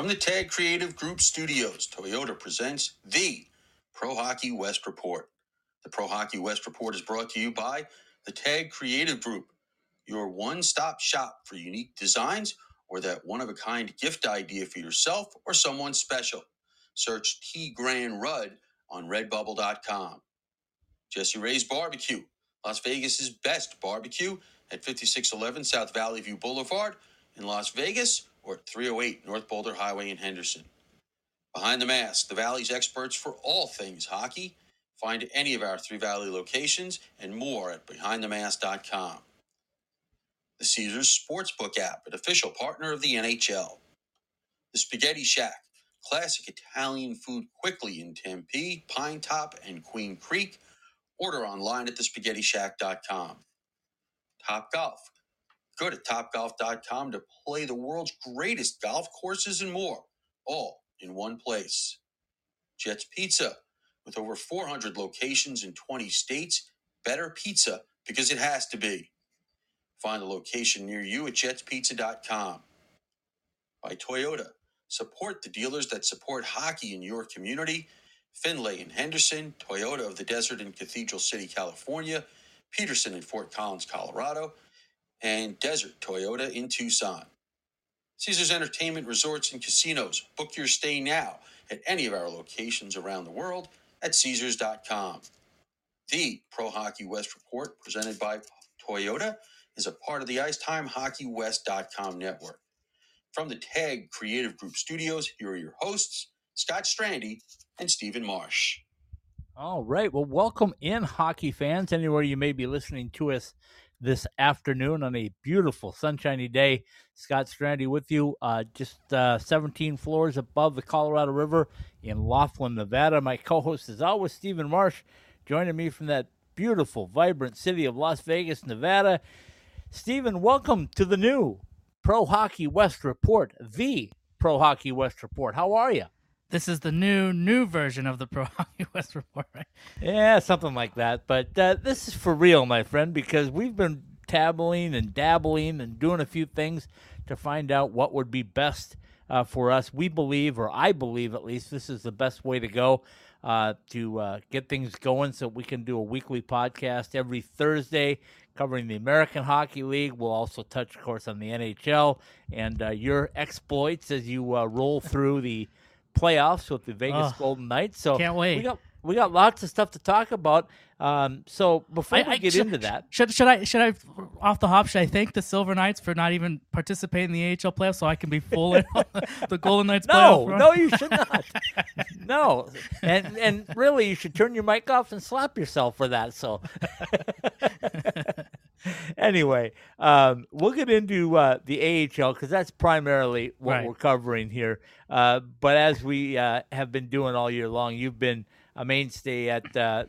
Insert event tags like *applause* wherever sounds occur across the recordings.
From the Tag Creative Group Studios, Toyota presents the Pro Hockey West Report. The Pro Hockey West Report is brought to you by the Tag Creative Group, your one stop shop for unique designs or that one of a kind gift idea for yourself or someone special. Search T Grand Rudd on redbubble.com. Jesse Ray's Barbecue, Las Vegas's best barbecue at 5611 South Valley View Boulevard in Las Vegas or at 308 North Boulder Highway in Henderson. Behind the Mask, the Valley's experts for all things hockey. Find any of our Three Valley locations and more at behindthemask.com. The Caesars Sportsbook app, an official partner of the NHL. The Spaghetti Shack, classic Italian food quickly in Tempe, Pine Top, and Queen Creek. Order online at thespaghettishack.com. Top Golf. Go to topgolf.com to play the world's greatest golf courses and more, all in one place. Jets Pizza, with over 400 locations in 20 states, better pizza because it has to be. Find a location near you at jetspizza.com. By Toyota, support the dealers that support hockey in your community. Findlay and Henderson, Toyota of the Desert in Cathedral City, California, Peterson in Fort Collins, Colorado, and Desert Toyota in Tucson. Caesars Entertainment Resorts and Casinos. Book your stay now at any of our locations around the world at Caesars.com. The Pro Hockey West Report, presented by Toyota, is a part of the IcetimeHockeyWest.com network. From the Tag Creative Group Studios, here are your hosts, Scott Strandy and Stephen Marsh. All right. Well, welcome in, hockey fans, anywhere you may be listening to us this afternoon on a beautiful sunshiny day. Scott Strandy with you, uh, just uh, 17 floors above the Colorado River in Laughlin, Nevada. My co host is always Stephen Marsh, joining me from that beautiful, vibrant city of Las Vegas, Nevada. Stephen, welcome to the new Pro Hockey West Report, the Pro Hockey West Report. How are you? This is the new new version of the Pro *laughs* Hockey West Report, right? Yeah, something like that. But uh, this is for real, my friend, because we've been tabbling and dabbling and doing a few things to find out what would be best uh, for us. We believe, or I believe at least, this is the best way to go uh, to uh, get things going so we can do a weekly podcast every Thursday covering the American Hockey League. We'll also touch, of course, on the NHL and uh, your exploits as you uh, roll through the playoffs with the Vegas Oh, Golden Knights. So can't wait. We got we got lots of stuff to talk about. Um, so before I- we I- get should- into that, Should should I should I off the hop? Should I thank the Silver Knights for not even participating in the AHL playoffs so I can be full in the, the Golden Knights no, no, you should not. *laughs* no, and and really, you should turn your mic off and slap yourself for that. So. *laughs* *laughs* anyway, um, we'll get into uh, the AHL because that's primarily what Right. we're covering here. Uh, but as we uh, have been doing all year long, you've been a mainstay at uh,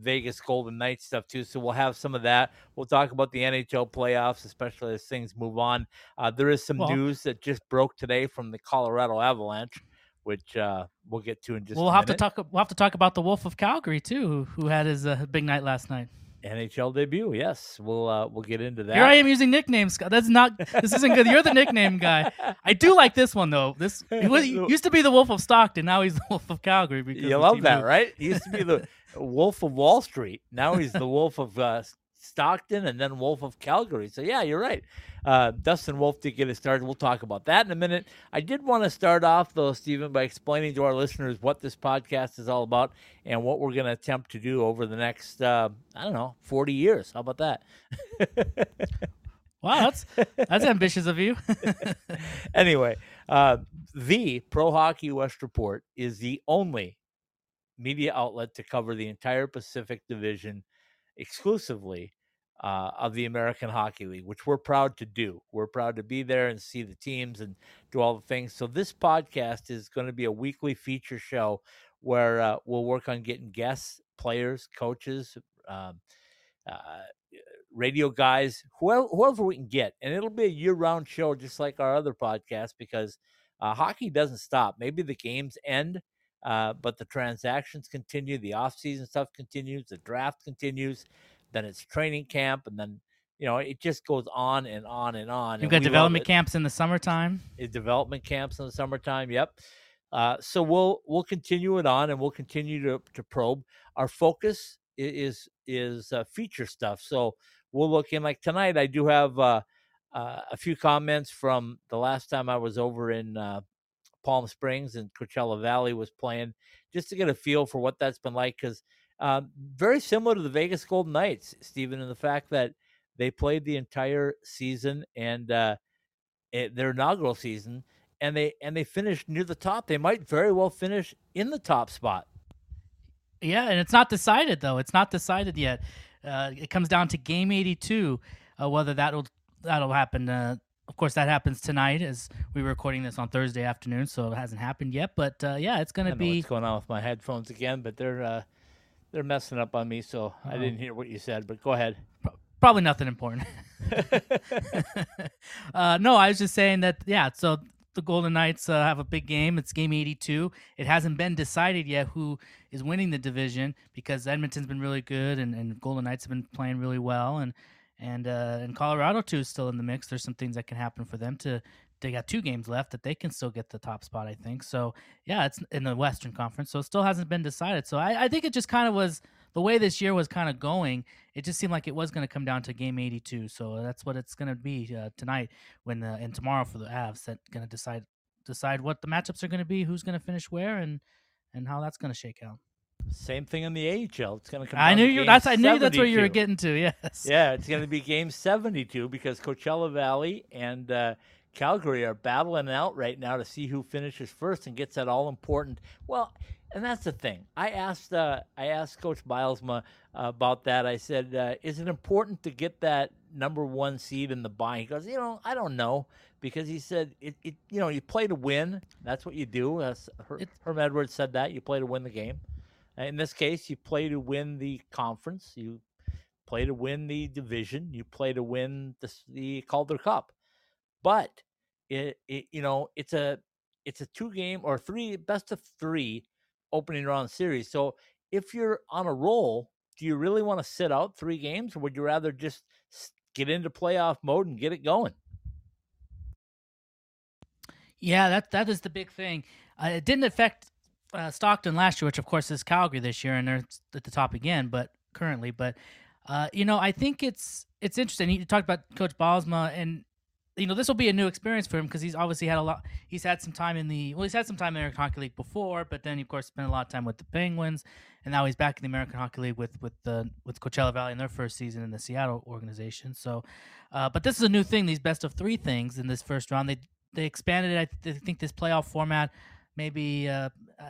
Vegas Golden Knights stuff too. So we'll have some of that. We'll talk about the NHL playoffs, especially as things move on. Uh, there is some Well- news that just broke today from the Colorado Avalanche, which uh, we'll get to in just. We'll a have to talk. We'll have to talk about the Wolf of Calgary too, who, who had his uh, big night last night. NHL debut. Yes, we'll uh, we'll get into that. Here I am using nicknames. Scott. That's not. This isn't good. You're the nickname guy. I do like this one though. This was, used to be the Wolf of Stockton. Now he's the Wolf of Calgary. Because You love that, moved. right? He used to be the Wolf of Wall Street. Now he's the Wolf of uh, Stockton and then Wolf of Calgary. So yeah, you're right. Uh, Dustin Wolf did get it started. We'll talk about that in a minute. I did want to start off though, Stephen, by explaining to our listeners what this podcast is all about and what we're going to attempt to do over the next, uh, I don't know, 40 years. How about that? *laughs* Wow, that's that's ambitious of you. *laughs* anyway, uh, the Pro Hockey West Report is the only media outlet to cover the entire Pacific Division exclusively uh, of the American Hockey League, which we're proud to do. We're proud to be there and see the teams and do all the things. So, this podcast is going to be a weekly feature show where uh, we'll work on getting guests, players, coaches, um, uh, radio guys, whoever, whoever we can get. And it'll be a year round show, just like our other podcast, because uh, hockey doesn't stop. Maybe the games end, uh, but the transactions continue, the offseason stuff continues, the draft continues, then it's training camp, and then you know, it just goes on and on and on. You've and got development camps in the summertime. Uh, development camps in the summertime. Yep. Uh, so we'll we'll continue it on, and we'll continue to to probe. Our focus is is uh, feature stuff. So we'll look in. Like tonight, I do have uh, uh, a few comments from the last time I was over in uh, Palm Springs and Coachella Valley was playing, just to get a feel for what that's been like. Because um, very similar to the Vegas Golden Knights, Stephen, in the fact that they played the entire season and uh, it, their inaugural season, and they and they finished near the top. They might very well finish in the top spot. Yeah, and it's not decided though. It's not decided yet. Uh, it comes down to game 82, uh, whether that'll that'll happen. Uh, of course, that happens tonight as we were recording this on Thursday afternoon, so it hasn't happened yet. But uh, yeah, it's going to don't know be. what's going on with my headphones again, but they're uh, they're messing up on me, so I Uh-oh. didn't hear what you said. But go ahead. Probably nothing important. *laughs* *laughs* uh, no, I was just saying that. Yeah, so the Golden Knights uh, have a big game. It's game 82. It hasn't been decided yet who is winning the division because Edmonton's been really good and, and Golden Knights have been playing really well and and uh, and Colorado too is still in the mix. There's some things that can happen for them to. They got two games left that they can still get the top spot. I think so. Yeah, it's in the Western Conference, so it still hasn't been decided. So I, I think it just kind of was the way this year was kind of going, it just seemed like it was going to come down to game 82. So that's what it's going to be uh, tonight when uh, and tomorrow for the Avs that going to decide decide what the matchups are going to be, who's going to finish where, and and how that's going to shake out. Same thing in the AHL. It's going to come. I down knew you. That's I knew that's where you were getting to. *laughs* Yes. Yeah, it's going to be game 72 because Coachella Valley and uh, Calgary are battling out right now to see who finishes first and gets that all important. Well, and that's the thing. I asked uh, I asked Coach Bylsma uh, about that. I said, uh, "Is it important to get that number one seed in the bye?" He goes, "You know, I don't know." Because he said, it, it, you know, you play to win. That's what you do. That's Her, Herm Edwards said that. You play to win the game. In this case, you play to win the conference. You play to win the division. You play to win the, the Calder Cup. But it, it you know it's a it's a two game or three best of three opening round series. So if you're on a roll, do you really want to sit out three games, or would you rather just get into playoff mode and get it going? Yeah, that that is the big thing. Uh, it didn't affect uh, Stockton last year, which of course is Calgary this year, and they're at the top again. But currently, but uh, you know, I think it's it's interesting. You talked about Coach Bylsma, and you know, this will be a new experience for him because he's obviously had a lot. He's had some time in the well, he's had some time in the American Hockey League before, but then of course spent a lot of time with the Penguins, and now he's back in the American Hockey League with with the with Coachella Valley in their first season in the Seattle organization. So, uh, but this is a new thing. These best of three things in this first round. They they expanded it. I th- think this playoff format. Maybe uh,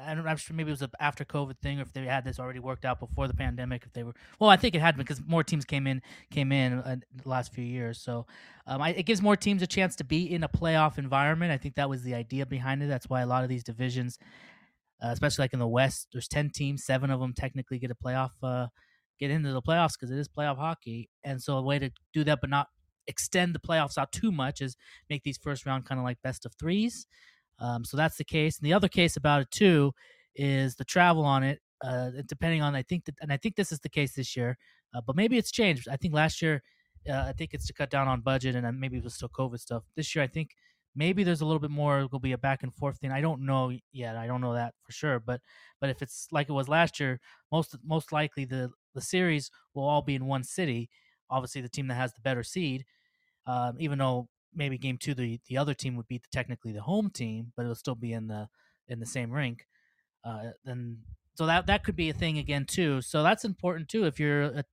I don't, I'm sure maybe it was a after COVID thing, or if they had this already worked out before the pandemic. If they were well, I think it had been because more teams came in came in uh, the last few years. So um, I, it gives more teams a chance to be in a playoff environment. I think that was the idea behind it. That's why a lot of these divisions, uh, especially like in the West, there's ten teams, seven of them technically get a playoff, uh, get into the playoffs because it is playoff hockey. And so a way to do that, but not extend the playoffs out too much, is make these first round kind of like best of threes. Um, so that's the case. And the other case about it too is the travel on it. Uh, depending on, I think that, and I think this is the case this year, uh, but maybe it's changed. I think last year, uh, I think it's to cut down on budget, and maybe it was still COVID stuff. This year, I think maybe there's a little bit more. It'll be a back and forth thing. I don't know yet. I don't know that for sure. But but if it's like it was last year, most most likely the the series will all be in one city. Obviously, the team that has the better seed, um, even though maybe game two the the other team would beat the, technically the home team, but it'll still be in the in the same rink. Uh, then so that that could be a thing again too. So that's important too. If you're a,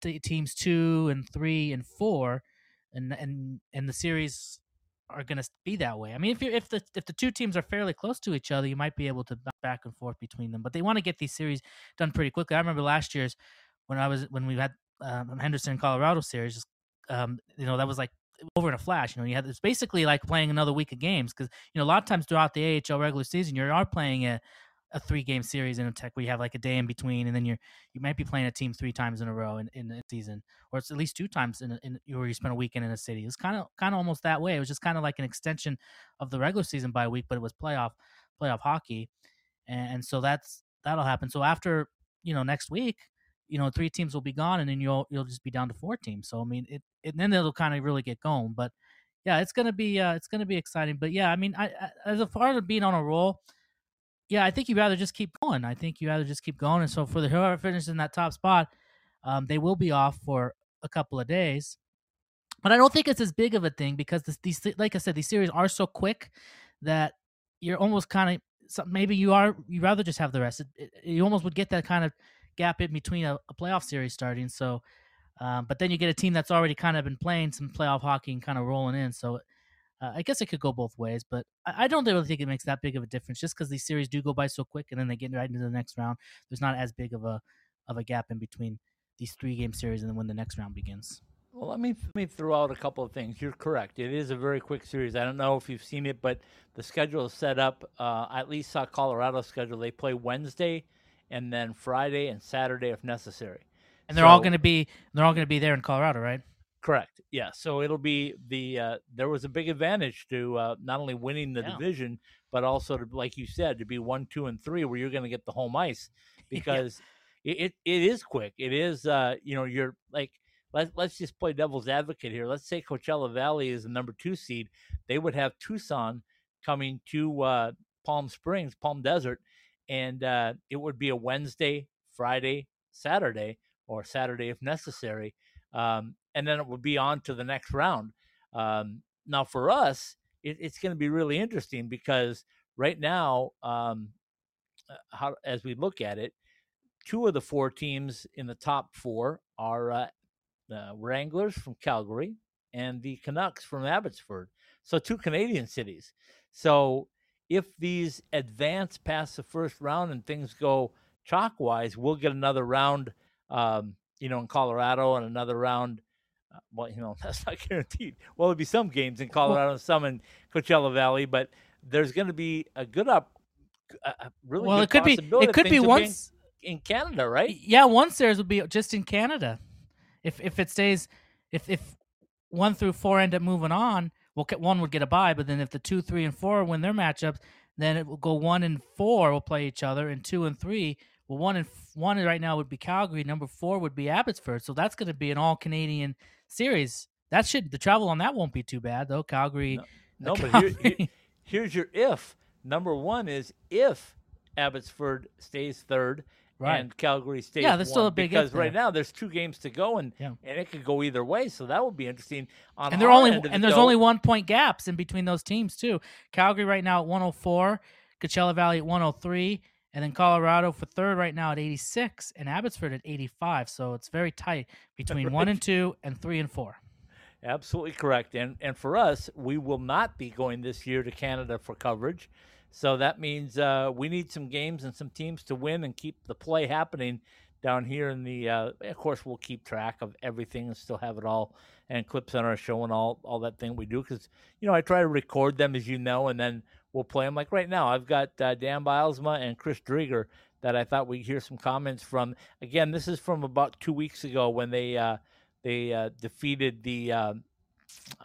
t- teams two and three and four, and and and the series are going to be that way. I mean, if you if the if the two teams are fairly close to each other, you might be able to back and forth between them. But they want to get these series done pretty quickly. I remember last year's when I was when we had um, Henderson Colorado series. Um, you know that was like over in a flash. You know, you had it's basically like playing another week of games because you know a lot of times throughout the AHL regular season, you are playing a a three game series in a tech where you have like a day in between, and then you're you might be playing a team three times in a row in, in a season, or it's at least two times in, a, in where you spend a weekend in a city. It's kind of kind of almost that way. It was just kind of like an extension of the regular season by a week, but it was playoff playoff hockey, and, and so that's that'll happen. So after you know next week, you know three teams will be gone, and then you'll you'll just be down to four teams. So I mean, it and then it'll kind of really get going. But yeah, it's gonna be uh, it's gonna be exciting. But yeah, I mean, I, I as far as being on a roll, yeah, I think you'd rather just keep going. I think you'd rather just keep going. And so for the whoever finishes in that top spot, um, they will be off for a couple of days. But I don't think it's as big of a thing because this, these, like I said, these series are so quick that you're almost kind of maybe you are you rather just have the rest. It, it, you almost would get that kind of gap in between a, a playoff series starting. So, um, but then you get a team that's already kind of been playing some playoff hockey and kind of rolling in. So, uh, I guess it could go both ways, but I, I, don't really think it makes that big of a difference. Just because these series do go by so quick, and then they get right into the next round, there's not as big of a of a gap in between these three game series and then when the next round begins. Well, let me let me throw out a couple of things. You're correct. It is a very quick series. I don't know if you've seen it, but the schedule is set up. Uh, I at least saw Colorado's schedule. They play Wednesday, and then Friday and Saturday if necessary. And they're so, all going to be they're all going to be there in Colorado, right? Correct. Yeah. So it'll be the uh, there was a big advantage to uh, not only winning the yeah. division, but also to, like you said, to be one, two, and three, where you're going to get the home ice *laughs* because yeah. it, it, it is quick. It is uh, you know you're like let's let's just play devil's advocate here. Let's say Coachella Valley is the number two seed. They would have Tucson coming to uh, Palm Springs, Palm Desert, and uh, it would be a Wednesday, Friday, Saturday, or Saturday if necessary, um, and then it would be on to the next round. Um, now for us, it, it's going to be really interesting because right now, um, uh, how as we look at it, two of the four teams in the top four are uh, the Wranglers from Calgary and the Canucks from Abbotsford. So two Canadian cities. So if these advance past the first round and things go chalk wise, we'll get another round, um, you know, in Colorado and another round. Uh, well, you know, *laughs* that's not guaranteed. Well, there'll be some games in Colorado some in Coachella Valley, but there's going to be a good up, a really well, it could be it could be once in Canada, right? Yeah, one series would be just in Canada. If if it stays, if if one through four end up moving on, well, one would get a bye. But then if the two, three, and four win their matchups, then it will go one and four will play each other, and two and three. Well, one and one right now would be Calgary. Number four would be Abbotsford. So that's going to be an all Canadian series. That should the travel on that won't be too bad though. Calgary. No, uh, no Calgary. but here, here, here's your if. Number one is if Abbotsford stays third right. and Calgary stays. Yeah, there's still a big because right now there's two games to go and yeah. and it could go either way. So that would be interesting. On and there only and there's only one point gaps in between those teams too. Calgary right now at 104, Coachella Valley at 103, and then Colorado for third right now at 86, and Abbotsford at 85. So it's very tight *laughs* between right. one and two and three and four. Absolutely correct. And and for us, we will not be going this year to Canada for coverage. So that means uh, we need some games and some teams to win and keep the play happening down here in the. Uh, of course, we'll keep track of everything and still have it all and clips on our show and all all that thing we do because you know I try to record them as you know and then we'll play them. Like right now, I've got uh, Dan Bylsma and Chris Driedger that I thought we'd hear some comments from. Again, this is from about two weeks ago when they uh, they uh, defeated the um,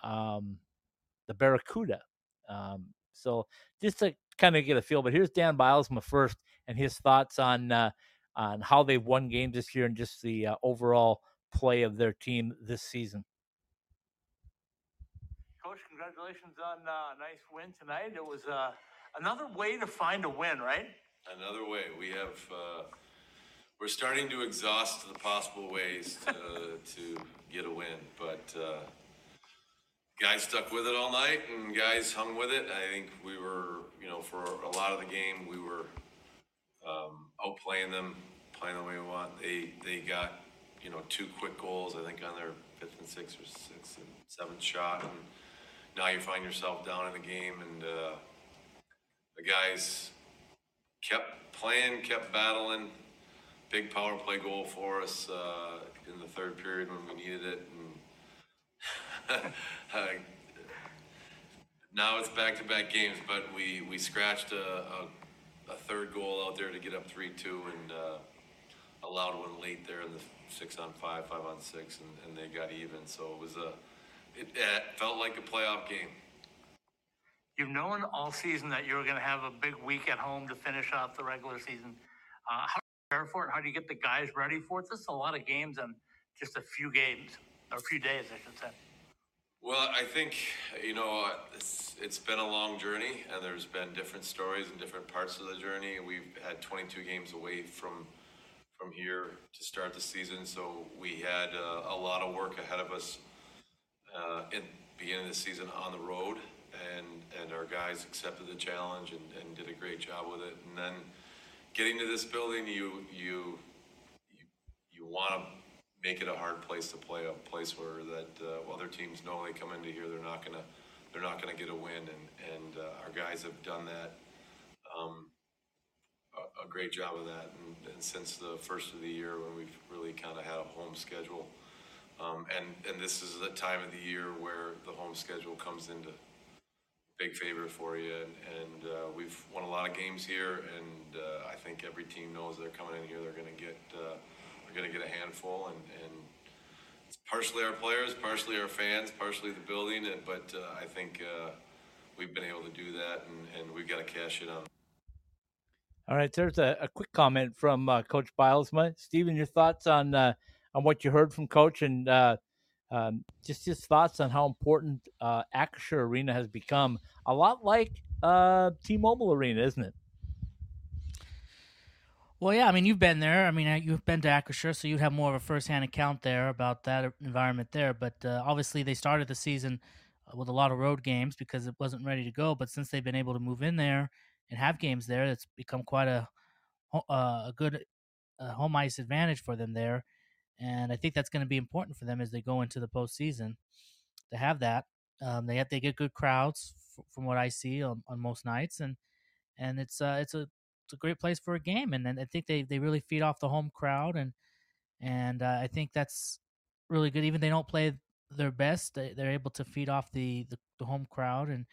um, the Barracuda. Um, so just to kind of get a feel. But here's Dan Bylsma first and his thoughts on uh, on how they've won games this year and just the uh, overall play of their team this season. Congratulations on uh, a nice win tonight. It was uh, another way to find a win, right? Another way. We have. Uh, we're starting to exhaust the possible ways to, *laughs* to get a win, but uh, guys stuck with it all night and guys hung with it. I think we were, you know, for a lot of the game, we were um, outplaying them, playing the way we want. They they got, you know, two quick goals. I think on their fifth and sixth or sixth and seventh shot, and now you find yourself down in the game, and uh, the guys kept playing, kept battling. Big power play goal for us uh, in the third period when we needed it, and *laughs* now it's back-to-back games, but we, we scratched a, a, a third goal out there to get up three-two and uh, allowed one late there in the six on five, five on six, and, and they got even. So it was a it, it felt like a playoff game. You've known all season that you're going to have a big week at home to finish off the regular season. Uh, how do you prepare for it? How do you get the guys ready for it? This is a lot of games and just a few games. or a few days, I should say. Well, I think you know uh, it's it's been a long journey, and there's been different stories and different parts of the journey. We've had 22 games away from from here to start the season, so we had uh, a lot of work ahead of us uh, in beginning of the season on the road, and and our guys accepted the challenge and, and did a great job with it. And then getting to this building, you you you, you want to make it a hard place to play, a place where that uh, other teams know they come into here, they're not gonna they're not gonna get a win, and and uh, our guys have done that. Um, a, a great job of that, and, and since the first of the year when we've really kind of had a home schedule, um, and and this is the time of the year where the home schedule comes into big favor for you, and, and uh, we've won a lot of games here, and uh, I think every team knows they're coming in here, they're going to get uh, they're going to get a handful, and, and it's partially our players, partially our fans, partially the building, and, but uh, I think uh, we've been able to do that, and, and we've got to cash it on. All right, there's a, a quick comment from uh, Coach Bylsma. Stephen, your thoughts on on what you heard from Coach, and uh, um, just his thoughts on how important uh, Arena has become. A lot like uh, T-Mobile Arena, isn't it? Well, yeah, I mean, you've been there. I mean, you've been to Acrisure, so you have more of a first-hand account there about that environment there. But uh, obviously, they started the season uh, with a lot of road games because it wasn't ready to go. But since they've been able to move in there and have games there, it's become quite a uh, a good uh, home ice advantage for them there. And I think that's going to be important for them as they go into the postseason to have that. Um, they have they get good crowds f- from what I see on, on most nights, and and it's uh, it's a it's a great place for a game, and, and I think they, they really feed off the home crowd, and and uh, I think that's really good. Even they don't play their best, they, they're able to feed off the, the, the home crowd and,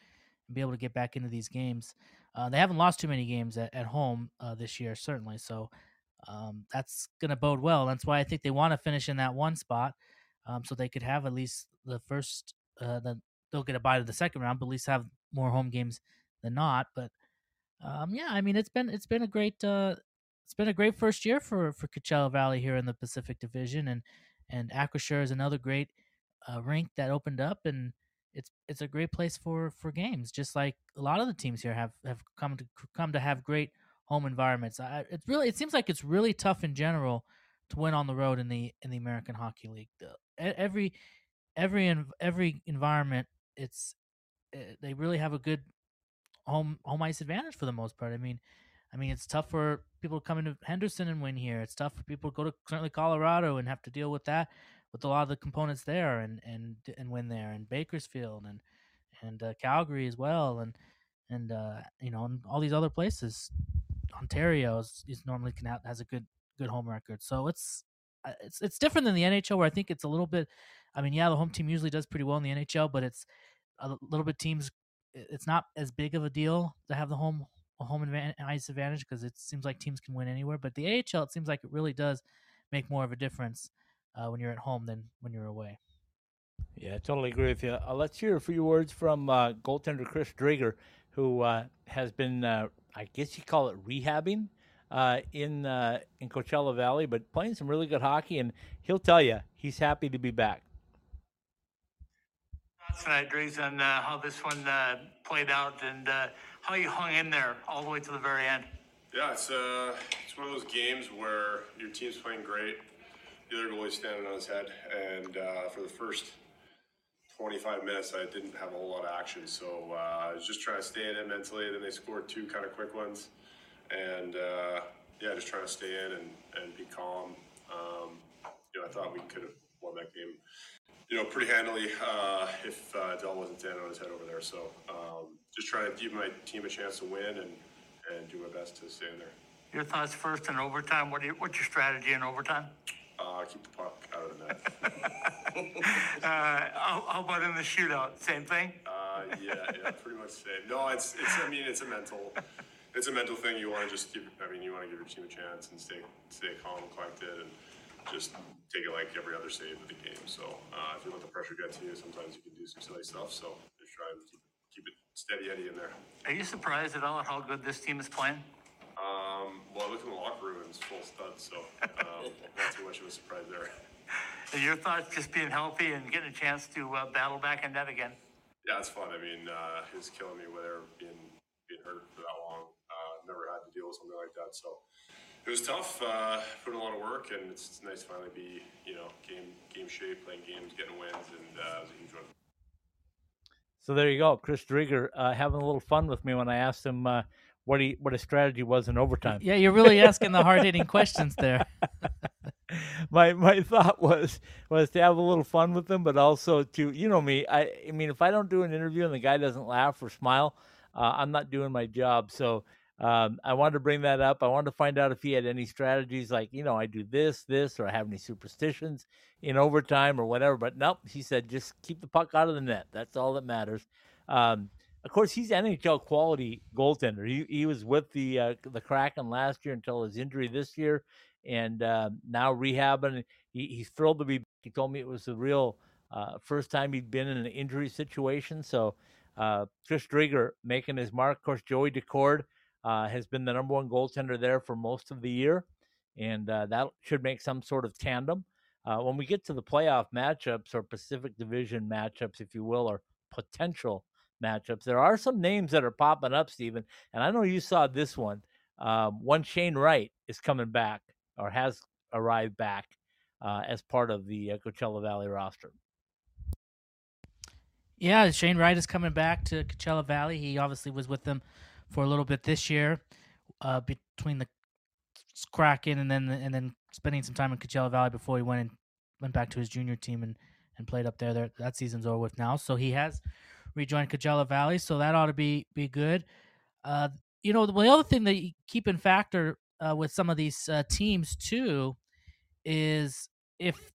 and, be able to get back into these games. Uh, they haven't lost too many games at, at home uh, this year, certainly. So um, that's going to bode well. That's why I think they want to finish in that one spot, um, so they could have at least the first. Uh, the, they'll get a bye to the second round, but at least have more home games than not. But um, yeah, I mean it's been it's been a great uh, it's been a great first year for for Coachella Valley here in the Pacific Division, and and Acrisure is another great uh, rink that opened up, and it's it's a great place for for games. Just like a lot of the teams here have have come to come to have great home environments. I, it's really it seems like it's really tough in general to win on the road in the in the American Hockey League. The, every every every environment, it's eh, they really have a good home home ice advantage for the most part. I mean, I mean it's tough for people to come into Henderson and win here. It's tough for people to go to certainly Colorado and have to deal with that with a lot of the components there and and and win there and Bakersfield and and uh, Calgary as well and and uh, you know and all these other places. Ontario is, is normally can have, has a good good home record, so it's uh, it's it's different than the NHL where I think it's a little bit. I mean, yeah, the home team usually does pretty well in the NHL, but it's a little bit teams it's not as big of a deal to have the home home advantage, ice advantage because it seems like teams can win anywhere. But the AHL, it seems like it really does make more of a difference uh, when you're at home than when you're away. Yeah, I totally agree with you. Uh, let's hear a few words from uh, goaltender Chris Driedger, who uh, has been, uh, I guess you call it rehabbing uh, in in Coachella Valley, but playing some really good hockey, and he'll tell you he's happy to be back tonight, Driggs, and uh, how this one uh, played out and uh, how you hung in there all the way to the very end. Yeah, it's uh, it's one of those games where your team's playing great, the other goalie's standing on his head, and uh, for the first 25 minutes, I didn't have a whole lot of action, so uh, I was just trying to stay in it mentally. Then they scored two kind of quick ones, and uh, yeah, just trying to stay in and, and be calm. Um, you know, I thought we could have won that game you know, pretty handily uh, if uh, Dell wasn't standing on his head over there. So um, just trying to give my team a chance to win and, and do my best to stay in there. Your thoughts first in overtime. What you, what's your strategy in overtime? Uh, keep the puck out of the net. *laughs* *laughs* uh, how, how, about in the shootout? Same thing? Uh, yeah, yeah, pretty much the same. No, it's, it's, I mean, it's a mental, it's a mental thing. You want to just give, I mean, you want to give your team a chance and stay, stay calm and collected and, just take it like every other save of the game. So uh, if you let the pressure get to you, sometimes you can do some silly stuff. So just try and keep, keep it steady Eddie in there. Are you surprised at all at how good this team is playing? Um, well, I looked in the locker room and it's full studs, so um, not too much of a surprise there. And *laughs* your thoughts just being healthy and getting a chance to uh, battle back in that again? Yeah, it's fun. I mean, uh, it's killing me with her being being hurt for that long. Uh, never had to deal with something like that, so it was tough. Uh, put in a lot of work, and it's, it's nice to finally be you know game game shape, playing games, getting wins, and uh, it was a huge one. So there you go, Chris Driedger uh, having a little fun with me when I asked him uh, what he what his strategy was in overtime. Yeah, you're really asking the hard hitting *laughs* questions there. *laughs* my my thought was was to have a little fun with him, but also to you know me. I I mean, if I don't do an interview and the guy doesn't laugh or smile, uh, I'm not doing my job. So um, I wanted to bring that up. I wanted to find out if he had any strategies, like you know, I do this, this, or I have any superstitions in overtime or whatever. But nope, he said just keep the puck out of the net. That's all that matters. Um, of course, he's NHL quality goaltender. He he was with the uh, the Kraken last year until his injury this year, and uh, now rehabbing. He, he's thrilled to be. He told me it was the real uh, first time he'd been in an injury situation. So uh, Chris Driedger making his mark. Of course, Joey Daccord uh, has been the number one goaltender there for most of the year, and uh, that should make some sort of tandem. when we get to the playoff matchups or Pacific Division matchups, if you will, or potential matchups. There are some names that are popping up, Stephen, and I know you saw this one. Um, one Shane Wright is coming back or has arrived back uh, as part of the uh, Coachella Valley roster. Yeah, Shane Wright is coming back to Coachella Valley. He obviously was with them for a little bit this year, uh, between the Kraken and then and then spending some time in Coachella Valley before he went and went back to his junior team and and played up there. there that season's over with now, so he has rejoin Coachella Valley, so that ought to be be good. Uh, you know, the, the other thing that you keep in factor uh, with some of these uh, teams too is if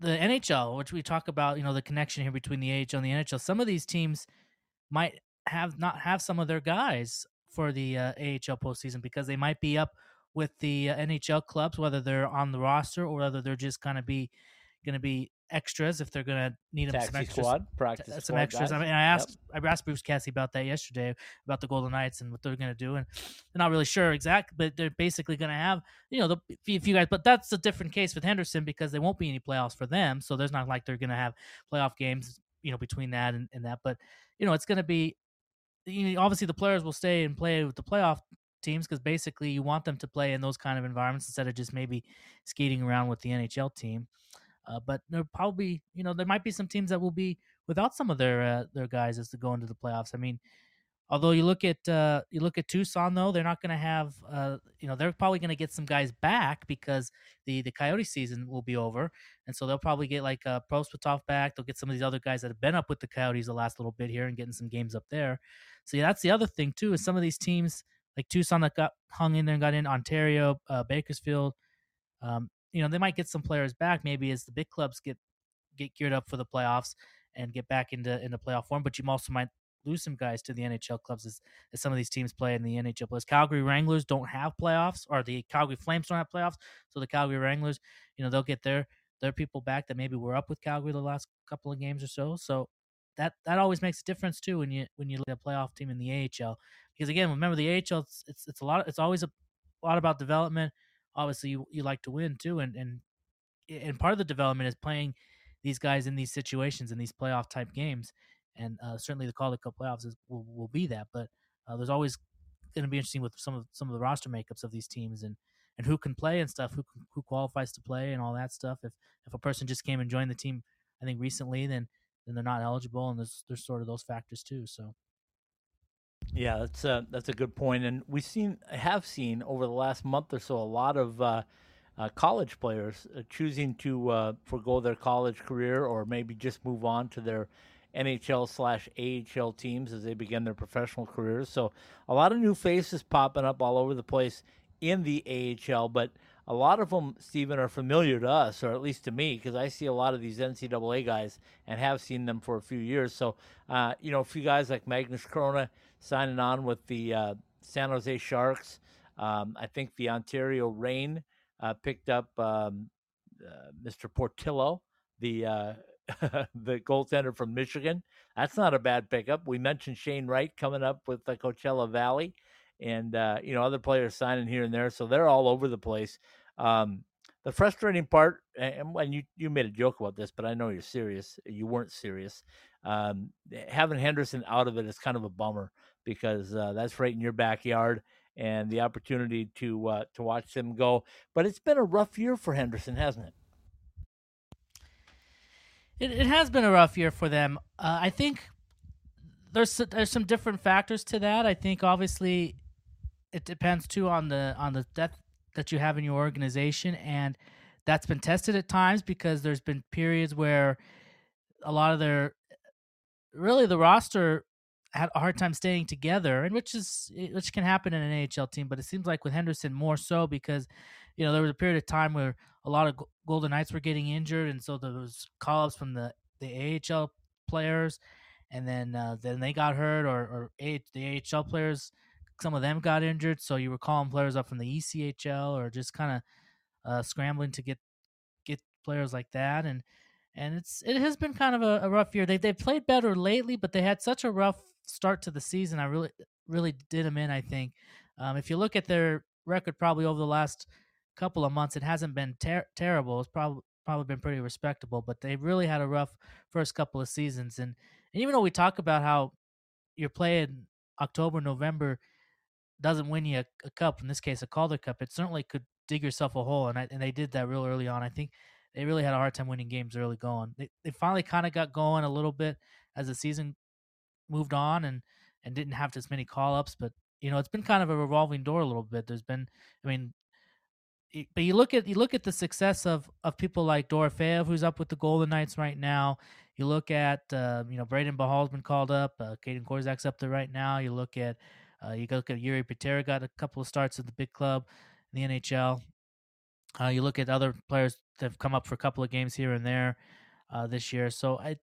the NHL, which we talk about, you know, the connection here between the AHL and the NHL, some of these teams might have not have some of their guys for the uh, AHL postseason because they might be up with the uh, NHL clubs, whether they're on the roster or whether they're just going to be going to be extras if they're going to need them some extras. Squad, practice some squad extras. Guys. I mean, I asked yep. I asked Bruce Cassidy about that yesterday about the Golden Knights and what they're going to do, and they're not really sure exact, but they're basically going to have you know the few guys. But that's a different case with Henderson because there won't be any playoffs for them, so there's not like they're going to have playoff games you know between that and, and that. But you know it's going to be you know, obviously the players will stay and play with the playoff teams because basically you want them to play in those kind of environments instead of just maybe skating around with the NHL team. Uh, but there probably, you know, there might be some teams that will be without some of their uh, their guys as to go into the playoffs. I mean, although you look at uh, you look at Tucson though, they're not going to have, uh, you know, they're probably going to get some guys back because the the Coyote season will be over, and so they'll probably get like uh, Prosvetov back. They'll get some of these other guys that have been up with the Coyotes the last little bit here and getting some games up there. So yeah, that's the other thing too is some of these teams like Tucson that got hung in there and got in Ontario, uh, Bakersfield. Um, you know they might get some players back maybe as the big clubs get get geared up for the playoffs and get back into into playoff form. But you also might lose some guys to the NHL clubs as, as some of these teams play in the NHL playoffs. Calgary Wranglers don't have playoffs, or the Calgary Flames don't have playoffs. So the Calgary Wranglers, you know, they'll get their their people back that maybe were up with Calgary the last couple of games or so. So that that always makes a difference too when you when you look at a playoff team in the AHL. Because again, remember the AHL, it's it's, it's a lot. It's always a lot about development obviously you, you like to win too and and and part of the development is playing these guys in these situations in these playoff type games and uh, certainly the Calder Cup playoffs is, will, will be that but uh, there's always going to be interesting with some of some of the roster makeups of these teams and and who can play and stuff who who qualifies to play and all that stuff. If if a person just came and joined the team I think recently then then they're not eligible and there's there's sort of those factors too so yeah, that's a, that's a good point, and we've seen have seen over the last month or so a lot of uh, uh, college players uh, choosing to uh, forego their college career or maybe just move on to their NHL slash AHL teams as they begin their professional careers. So a lot of new faces popping up all over the place in the AHL, but a lot of them, Stephen, are familiar to us, or at least to me, because I see a lot of these NCAA guys and have seen them for a few years. So, uh, you know, a few guys like Magnus Chrona signing on with the uh, San Jose Sharks. Um, I think the Ontario Reign uh, picked up um, uh, Mr. Portillo, the uh, *laughs* the goaltender from Michigan. That's not a bad pickup. We mentioned Shane Wright coming up with the Coachella Valley, and uh, you know other players signing here and there, so they're all over the place. Um, the frustrating part, and, and you you made a joke about this, but I know you're serious. You weren't serious. Um, having Henderson out of it is kind of a bummer because uh, that's right in your backyard and the opportunity to uh, to watch them go. But it's been a rough year for Henderson, hasn't it? It, it has been a rough year for them. Uh, I think there's there's some different factors to that. I think obviously it depends too on the on the depth that you have in your organization, and that's been tested at times because there's been periods where a lot of their really the roster had a hard time staying together, and which is which can happen in an AHL team, but it seems like with Henderson more so because you know there was a period of time where a lot of Golden Knights were getting injured, and so there was call ups from the the AHL players, and then uh, then they got hurt, or or the AHL players, some of them got injured, so you were calling players up from the ECHL, or just kind of uh, scrambling to get get players like that, and and it's it has been kind of a, a rough year. They they played better lately, but they had such a rough start to the season. I really really did them in. I think um, if you look at their record, probably over the last couple of months, it hasn't been ter- terrible. It's probably probably been pretty respectable, but they really had a rough first couple of seasons. And, and even though we talk about how you're playing October, November doesn't win you a, a, cup, in this case a Calder Cup, it certainly could dig yourself a hole, and I, and they did that real early on. I think they really had a hard time winning games early going. They they finally kind of got going a little bit as the season moved on, and and didn't have as many call ups, but you know it's been kind of a revolving door a little bit. There's been, I mean, but you look at you look at the success of of people like Dorofeyev, who's up with the Golden Knights right now. You look at uh, you know Brayden Pachal's been called up. Uh, Kaedan Korczak's up there right now. You look at uh, you look at Jiri Patera got a couple of starts at the big club in the NHL. Uh, you look at other players that have come up for a couple of games here and there uh, this year. So I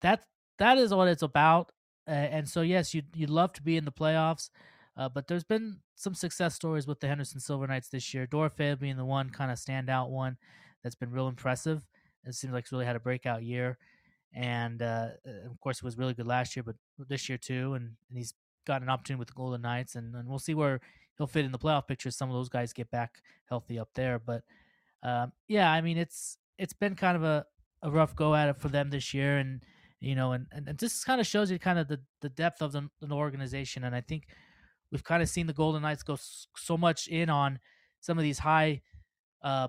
that that is what it's about. and so yes, you you'd love to be in the playoffs. Uh, but there's been some success stories with the Henderson Silver Knights this year. Dorofeyev being the one kind of standout one that's been real impressive. It seems like he's really had a breakout year. And uh, uh of course, it was really good last year, but this year too. And, and he's got an opportunity with the Golden Knights. And, and we'll see where he'll fit in the playoff picture. Some of those guys get back healthy up there. But um, yeah, I mean, it's it's been kind of a, a rough go at it for them this year. And, you know, and, and, and this kind of shows you kind of the, the depth of the, the organization. And I think – we've kind of seen the Golden Knights go so much in on some of these high uh,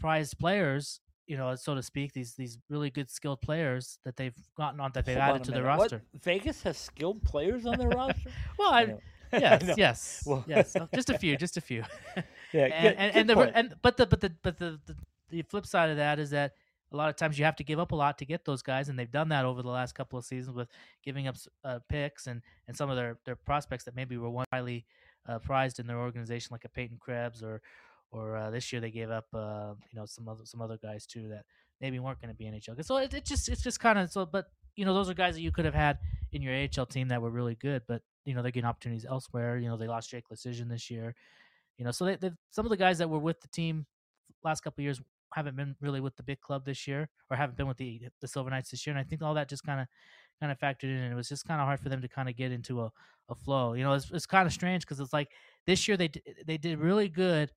prized players, you know, so to speak, these these really good skilled players that they've gotten on that they've Hold added to their roster. What? Vegas has skilled players on their roster. *laughs* well, I, *laughs* yes, yes, well. yes, *laughs* just a few, just a few. Yeah, and, and, and, the, and but the but the but the, the the flip side of that is that a lot of times you have to give up a lot to get those guys, and they've done that over the last couple of seasons with giving up uh, picks and, and some of their, their prospects that maybe were one highly uh, prized in their organization, like a Peyton Krebs, or or uh, this year they gave up uh, you know some other some other guys too that maybe weren't going to be NHL. So it, it just it's just kind of so, but you know those are guys that you could have had in your AHL team that were really good, but you know they're getting opportunities elsewhere. You know they lost Jake Leschyshyn this year. You know, so they, some of the guys that were with the team last couple years haven't been really with the big club this year, or haven't been with the the Silver Knights this year. And I think all that just kind of kind of factored in, and it was just kind of hard for them to kind of get into a, a flow. You know, it's, it's kind of strange because it's like this year they they did really good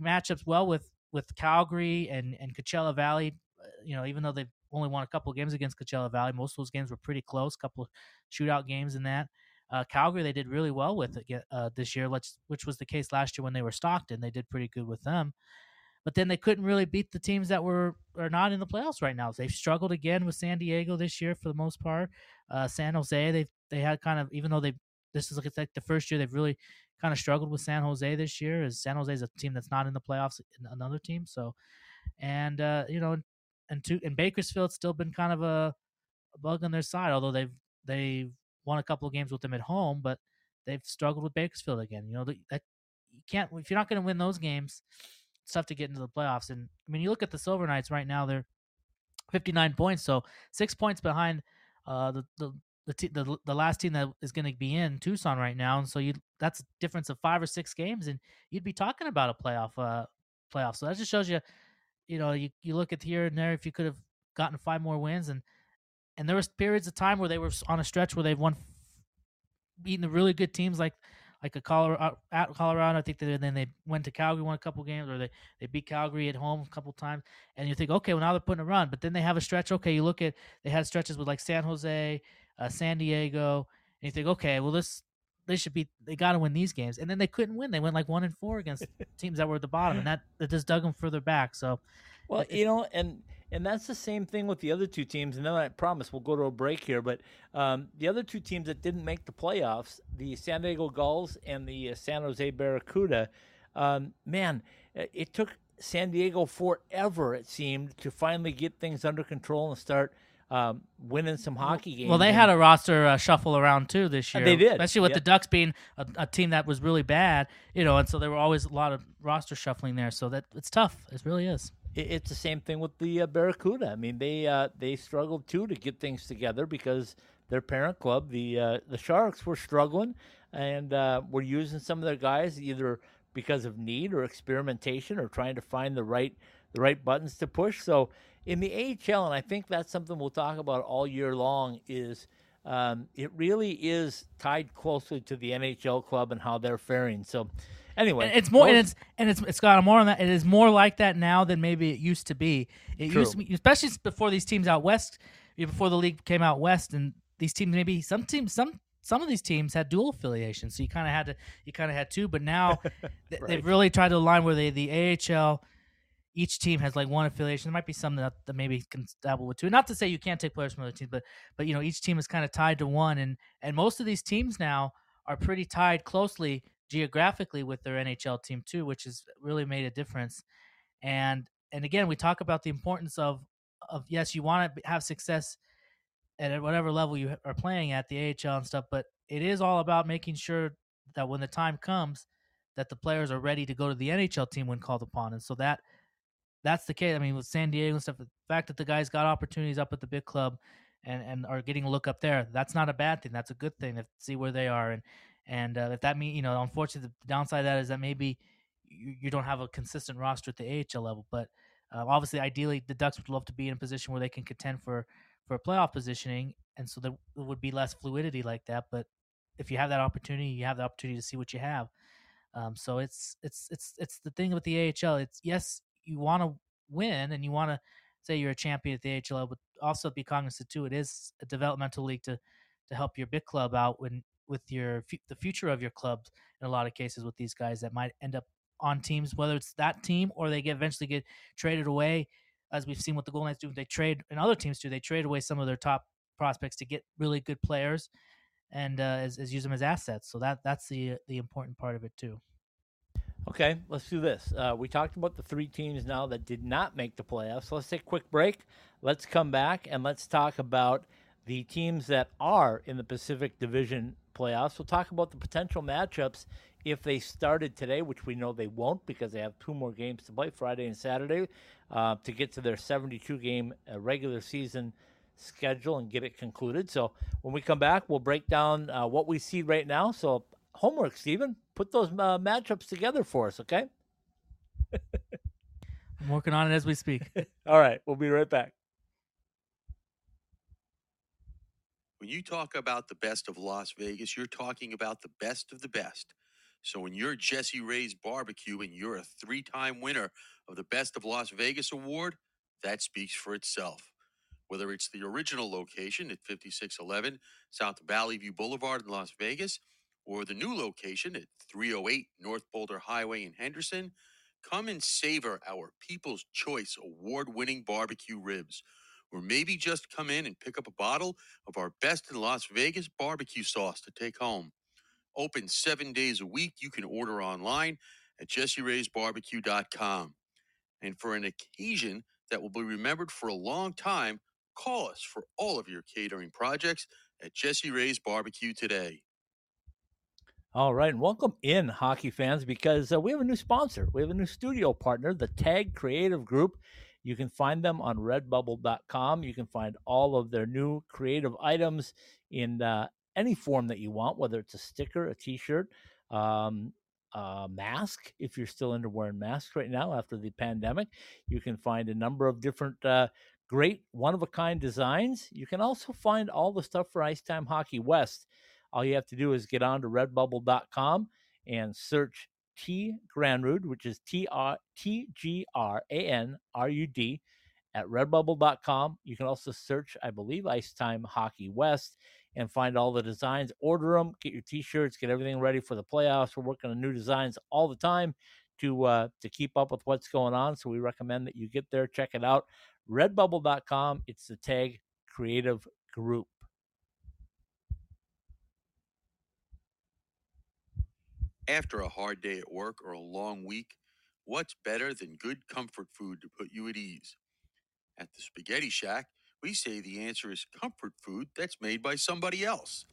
matchups well with with Calgary and and Coachella Valley. Uh, you know, even though they've only won a couple games against Coachella Valley, most of those games were pretty close. Couple of shootout games in that. Uh, Calgary they did really well with it uh, this year, which was the case last year when they were Stockton. They did pretty good with them but then they couldn't really beat the teams that were are not in the playoffs right now. They've struggled again with San Diego this year for the most part. Uh, San Jose, they they had kind of even though they this is like, the first year they've really kind of struggled with San Jose this year. As San Jose is a team that's not in the playoffs, another team. So, and uh, you know, and to and Bakersfield's still been kind of a, a bug on their side, although they've they won a couple of games with them at home, but they've struggled with Bakersfield again. You know that you can't if you're not going to win those games it's tough to get into the playoffs. And I mean, you look at the Silver Knights right now; they're 59 points, so six points behind uh, the the the, the, the last team that is going to be in Tucson right now, and so you that's a difference of five or six games, and you'd be talking about a playoff uh playoff. So that just shows you, you know, you you look at here and there if you could have gotten five more wins, and and there was periods of time where they were on a stretch where they've won, beating the really good teams like like a Colorado at Colorado. I think they, then they went to Calgary, won a couple games, or they they beat Calgary at home a couple times, and you think, okay, well now they're putting a run, but then they have a stretch. Okay, you look at they had stretches with like San Jose, uh, San Diego, and you think, okay, well this they should be they got to win these games, and then they couldn't win. They went like one and four against *laughs* teams that were at the bottom, and that that just dug them further back. So, well, it, you know, and and that's the same thing with the other two teams. And then I promise we'll go to a break here. But um, the other two teams that didn't make the playoffs, the San Diego Gulls and the uh, San Jose Barracuda, um, man, it took San Diego forever, it seemed, to finally get things under control and start um, winning some hockey games. Well, they had a roster uh, shuffle around too this year. They did, especially with yep. the Ducks being a, a, team that was really bad, you know, and so there were always a lot of roster shuffling there. So that it's tough. It really is it's the same thing with the uh, Barracuda. I mean, they uh, they struggled too to get things together because their parent club, the uh, the Sharks, were struggling and uh, were using some of their guys either because of need or experimentation or trying to find the right the right buttons to push. So in the AHL, and I think that's something we'll talk about all year long, is um, it really is tied closely to the NHL club and how they're faring. So Anyway, and it's more, and it's and it's it's got more on that. It is more like that now than maybe it used to be. It true. used to be, especially before these teams out west, before the league came out west, and these teams maybe some teams some some of these teams had dual affiliation, so you kind of had to you kind of had two. But now *laughs* right. they've really tried to align where they the AHL. Each team has like one affiliation. There might be some that, that maybe can dabble with two. Not to say you can't take players from other teams, but but you know each team is kind of tied to one, and and most of these teams now are pretty tied closely geographically with their NHL team too, which has really made a difference. And and again, we talk about the importance of of yes, you want to have success at whatever level you are playing at the AHL and stuff, but it is all about making sure that when the time comes, that the players are ready to go to the NHL team when called upon. And so that that's the case. I mean, with San Diego and stuff, the fact that the guys got opportunities up at the big club and and are getting a look up there, that's not a bad thing. That's a good thing to see where they are and and uh, if that means, you know, unfortunately, the downside of that is that maybe you, you don't have a consistent roster at the AHL level. But uh, obviously, ideally, the Ducks would love to be in a position where they can contend for for a playoff positioning, and so there would be less fluidity like that. But if you have that opportunity, you have the opportunity to see what you have. Um, so it's it's it's it's the thing with the AHL. It's yes, you want to win and you want to say you're a champion at the AHL, but also be cognizant too. It is a developmental league to to help your big club out when with your the future of your club in a lot of cases with these guys that might end up on teams, whether it's that team or they get eventually get traded away, as we've seen what the Golden Knights do. They trade and other teams do. They trade away some of their top prospects to get really good players and uh, as, as use them as assets. So that that's the the important part of it too. Okay, let's do this. Uh, we talked about the three teams now that did not make the playoffs. Let's take a quick break. Let's come back and let's talk about the teams that are in the Pacific Division playoffs. We'll talk about the potential matchups if they started today, which we know they won't because they have two more games to play Friday and Saturday uh, to get to their 72 game uh, regular season schedule and get it concluded. So when we come back, we'll break down uh, what we see right now. So, homework, Steven, put those uh, matchups together for us, okay? *laughs* I'm working on it as we speak. *laughs* All right, we'll be right back. When you talk about the best of Las Vegas, you're talking about the best of the best. So when you're Jesse Rae's Barbecue and you're a three time winner of the Best of Las Vegas award, that speaks for itself. Whether it's the original location at 5611 South Valley View Boulevard in Las Vegas or the new location at 308 North Boulder Highway in Henderson, come and savor our People's Choice award winning barbecue ribs or maybe just come in and pick up a bottle of our best in Las Vegas barbecue sauce to take home. Open seven days a week. You can order online at jessiraysbarbecue.com. And for an occasion that will be remembered for a long time, call us for all of your catering projects at Jesse Ray's Barbecue today. All right, and welcome in, hockey fans, because uh, we have a new sponsor. We have a new studio partner, the Tag Creative Group. You can find them on redbubble.com. You can find all of their new creative items in uh, any form that you want, whether it's a sticker, a t shirt, um, mask, if you're still into wearing masks right now after the pandemic. You can find a number of different uh, great one of a kind designs. You can also find all the stuff for Ice Time Hockey West. all you have to do is get on to redbubble.com and search T Granrud, which is T R T G R A N R U D at redbubble.com. You can also search, I believe, Ice Time Hockey West and find all the designs. Order them, get your t-shirts, get everything ready for the playoffs. We're working on new designs all the time to uh, to keep up with what's going on. So we recommend that you get there, check it out. Redbubble.com. It's the Tag Creative Group. After a hard day at work or a long week, what's better than good comfort food to put you at ease? At the Spaghetti Shack, we say the answer is comfort food that's made by somebody else.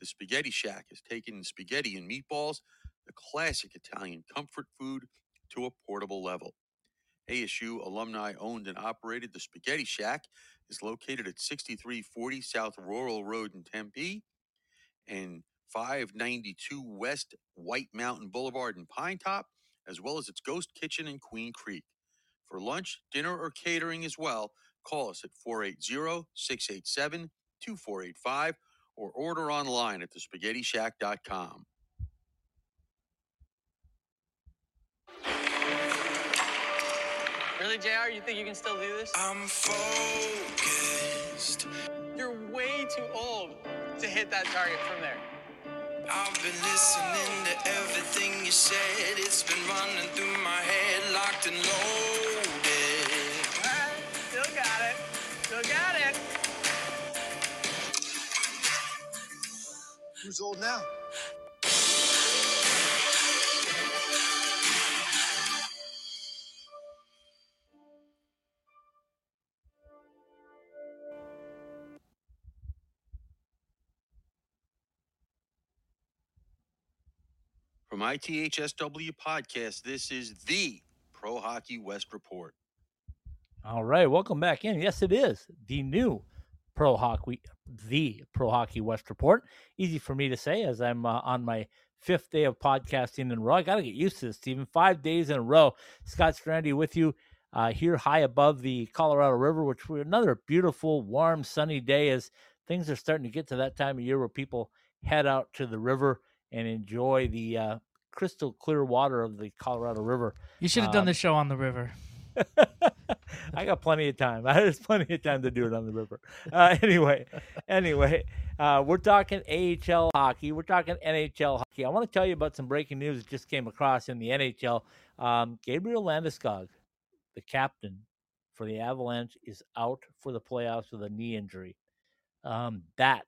The Spaghetti Shack has taken spaghetti and meatballs, the classic Italian comfort food, to a portable level. ASU alumni owned and operated the Spaghetti Shack is located at 6340 South Rural Road in Tempe and 592 West White Mountain Boulevard in Pinetop, as well as its ghost kitchen in Queen Creek. For lunch, dinner, or catering as well, call us at 480 687 2485 or order online at thespaghettishack.com. Really, JR? You think you can still do this? I'm focused. You're way too old to hit that target from there. I've been listening to everything you said. It's been running through my head, locked and loaded. All right, still got it. Still got it. Who's old now? ITHSW Podcast, this is the Pro Hockey West Report. All right, welcome back in. Yes, it is the new Pro Hockey, the Pro Hockey West Report. Easy for me to say as I'm uh, on my fifth day of podcasting in a row. I got to get used to this, Steven. Five days in a row. Scott Strandy with you uh, here high above the Colorado River, which we're another beautiful, warm, sunny day as things are starting to get to that time of year where people head out to the river and enjoy the uh, crystal clear water of the Colorado River. You should have done Um, the show on the river. *laughs* I got plenty of time. *laughs* I There's plenty of time to do it on the river. Uh, *laughs* anyway, anyway, uh, we're talking AHL hockey. We're talking NHL hockey. I want to tell you about some breaking news that just came across in the NHL. Um, Gabriel Landeskog, the captain for the Avalanche, is out for the playoffs with a knee injury. Um, that,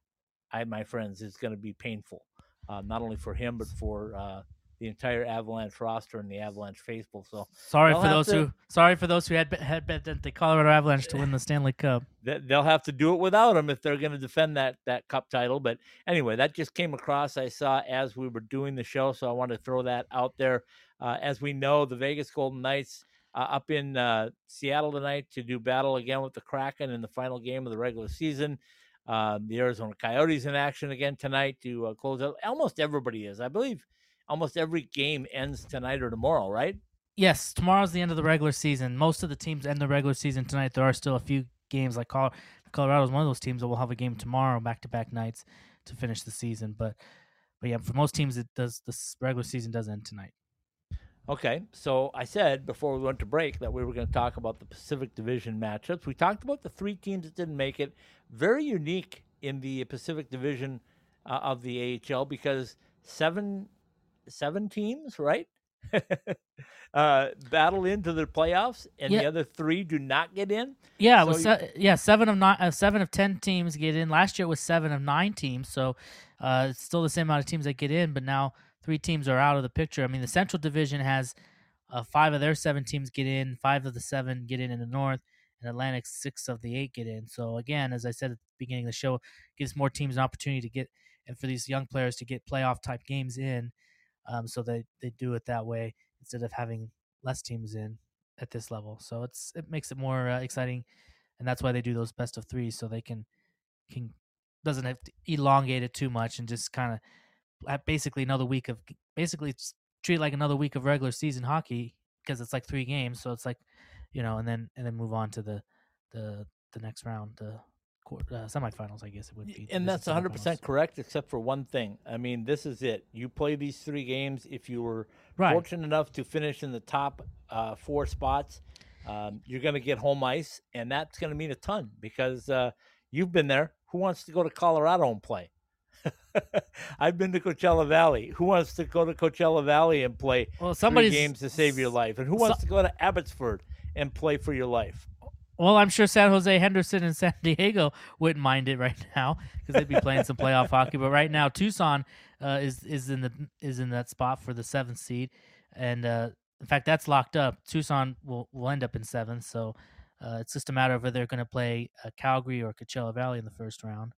I, my friends, is going to be painful, uh, not only for him but for uh, the entire Avalanche roster and the Avalanche faithful. So Sorry for those to- who sorry for those who had had bet the Colorado Avalanche to win the Stanley Cup. *laughs* They'll have to do it without him if they're going to defend that that cup title. But anyway, that just came across. I saw as we were doing the show, so I wanted to throw that out there. Uh, as we know, the Vegas Golden Knights uh, up in uh, Seattle tonight to do battle again with the Kraken in the final game of the regular season. Um, the Arizona Coyotes in action again tonight to uh, close out. Almost everybody is, I believe. Almost every game ends tonight or tomorrow, right? Yes, tomorrow's the end of the regular season. Most of the teams end the regular season tonight. There are still a few games like Col- Colorado's one of those teams that will have a game tomorrow, back to back nights to finish the season. But but yeah, for most teams, it does the regular season does end tonight. Okay, so I said before we went to break that we were going to talk about the Pacific Division matchups. We talked about the three teams that didn't make it. Very unique in the Pacific Division uh, of the AHL because seven seven teams, right? *laughs* uh, battle into the playoffs, and the other three do not get in. Yeah, it So was se- yeah seven of nine, uh, seven of ten teams get in. Last year it was seven of nine teams, so uh, it's still the same amount of teams that get in. But now three teams are out of the picture. I mean, the Central Division has uh, five of their seven teams get in, five of the seven get in in the North, and Atlantic six of the eight get in. So again, as I said at the beginning of the show, gives more teams an opportunity to get and for these young players to get playoff type games in. Um, so they they do it that way instead of having less teams in at this level. So it's it makes it more uh, exciting, and that's why they do those best of three, so they can can doesn't have to elongate it too much and just kind of basically another week of basically treat like another week of regular season hockey because it's like three games, so it's like you know, and then and then move on to the the the next round, the uh, semifinals. I guess it would be. And that's 100% correct, except for one thing. I mean, this is it. You play these three games. If you were Right. fortunate enough to finish in the top uh, four spots, um, you're going to get home ice, and that's going to mean a ton because uh, you've been there. Who wants to go to Colorado and play? *laughs* I've been to Coachella Valley. Who wants to go to Coachella Valley and play Well, three somebody's games to save your life? And who wants to go to Abbotsford and play for your life? Well, I'm sure San Jose, Henderson, and San *laughs* Diego wouldn't mind it right now because they'd be playing some playoff hockey. But right now, Tucson uh, is is in the is in that spot for the seventh seed, and uh, in fact, that's locked up. Tucson will will end up in seventh, so uh, it's just a matter of whether they're going to play uh, Calgary or Coachella Valley in the first round.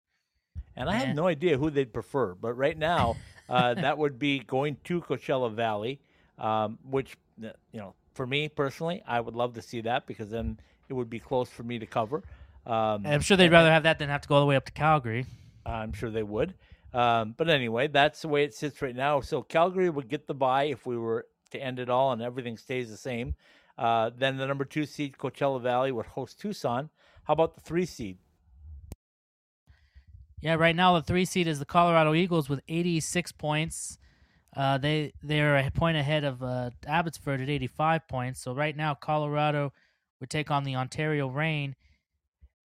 And I have no idea who they'd prefer, but right now, *laughs* uh, that would be going to Coachella Valley, um, which uh, you know, for me personally, I would love to see that because then it would be close for me to cover. Um, I'm sure they'd rather have that than have to go all the way up to Calgary. I'm sure they would. Um, but anyway, that's the way it sits right now. So Calgary would get the bye if we were to end it all and everything stays the same. Uh, then the number two seed, Coachella Valley, would host Tucson. How about the three seed? Yeah, right now the three seed is the Colorado Eagles with 86 points. Uh, they they're a point ahead of uh, Abbotsford at 85 points. So right now Colorado would take on the Ontario Reign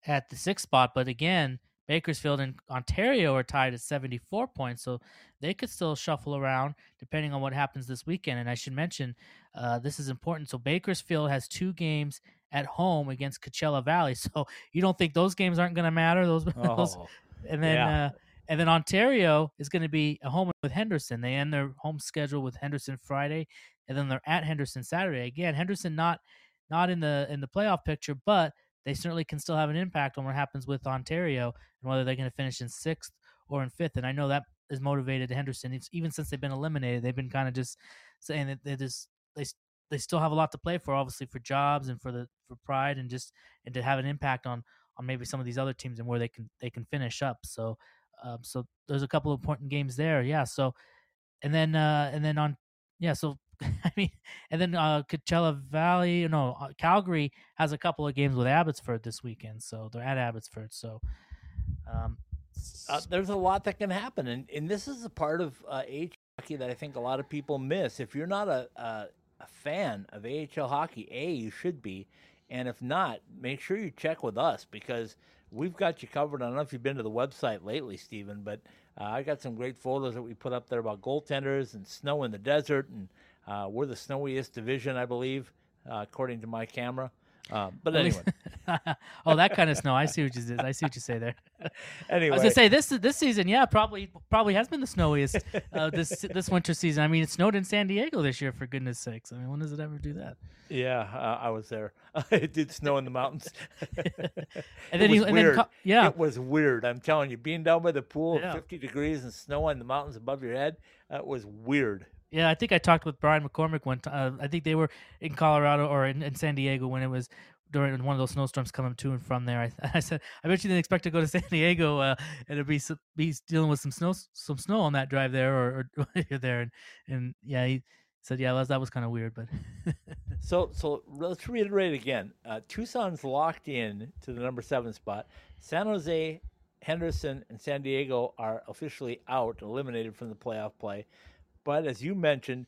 at the sixth spot. But again, Bakersfield and Ontario are tied at 74 points, so they could still shuffle around depending on what happens this weekend. And I should mention uh, this is important. So Bakersfield has two games at home against Coachella Valley. *laughs* So you don't think those games aren't going to matter? Those, *laughs* those Oh, and then Yeah. uh, and then Ontario is going to be a home with Henderson. They end their home schedule with Henderson Friday, and then they're at Henderson Saturday. Again, Henderson not not in the in the playoff picture, but they certainly can still have an impact on what happens with Ontario and whether they're going to finish in sixth or in fifth. And I know that is motivated Henderson even since they've been eliminated. They've been kind of just saying that they just they they still have a lot to play for, obviously for jobs and for the for pride and just and to have an impact on on maybe some of these other teams and where they can they can finish up. So um, so there's a couple of important games there. Yeah. So and then uh and then on yeah. So *laughs* I mean and then uh Coachella Valley no uh, Calgary has a couple of games with Abbotsford this weekend. So they're at Abbotsford. So um uh, there's a lot that can happen, and, and this is a part of uh, AHL hockey that I think a lot of people miss. If you're not a, a a fan of AHL hockey, a you should be, and if not, make sure you check with us because we've got you covered. I don't know if you've been to the website lately, Steven, but uh, I got some great photos that we put up there about goaltenders and snow in the desert, and uh, we're the snowiest division, I believe, uh, according to my camera. Uh, but *laughs* anyway, oh, that kind of snow. I see what you. I see what you say there. *laughs* anyway, I was gonna say this this season, yeah, probably probably has been the snowiest uh, this *laughs* this winter season. I mean, it snowed in San Diego this year, for goodness sakes. I mean, when does it ever do that? Yeah, uh, I was there. it did snow in the mountains. And then was and then co- yeah. it was weird. I'm telling you, being down by the pool, Yeah. 50 degrees and snow in the mountains above your head, that was weird. Yeah, I think I talked with Brian McCormick one time. Uh, I think they were in Colorado or in, in San Diego when it was during one of those snowstorms coming to and from there. I, *laughs* I said, I bet you didn't expect to go to *laughs* San Diego uh, and be be dealing with some snow some snow on that drive there or, or *laughs* there. And, and yeah, he said, yeah, that was, that was kind of weird, but So, so let's reiterate again. Uh, Tucson's locked in to the number seven spot. San Jose, Henderson, and San Diego are officially out, eliminated from the playoff play. But as you mentioned,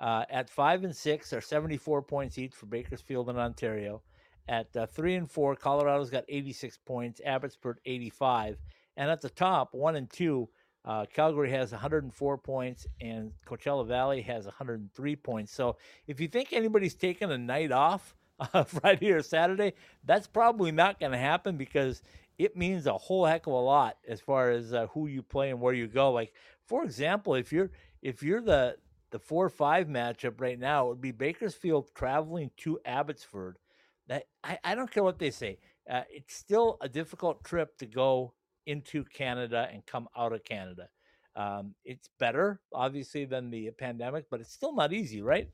uh, at five and six are 74 points each for Bakersfield and Ontario. At uh, three and four, Colorado's got 86 points, Abbotsford 85. And at the top, one and two, uh, Calgary has 104 points and Coachella Valley has 103 points. So if you think anybody's taking a night off *laughs* uh, Friday or Saturday, that's probably not going to happen because it means a whole heck of a lot as far as uh, who you play and where you go. Like for example, if you're if you're the the four five matchup right now, it would be Bakersfield traveling to Abbotsford. That I, I don't care what they say. Uh, it's still a difficult trip to go into Canada and come out of Canada. Um, it's better, obviously, than the pandemic, but it's still not easy, right?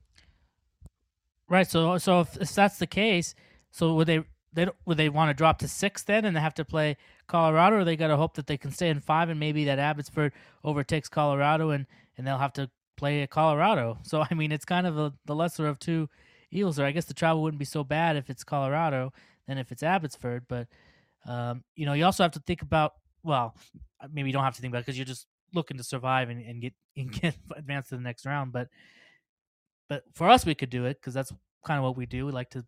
right. So so if, if that's the case, so would they they would they want to drop to six then and they have to play Colorado, or they got to hope that they can stay in five and maybe that Abbotsford overtakes Colorado and and they'll have to play at Colorado. *laughs* So I mean, it's kind of a, the lesser of two evils. Or I guess the travel wouldn't be so bad if it's Colorado than if it's Abbotsford, but. Um, you know, you also have to think about well, maybe you don't have to think about because you're just looking to survive and, and get *laughs* and get advanced to the next round. But but for us, we could do it because that's kind of what we do. We like to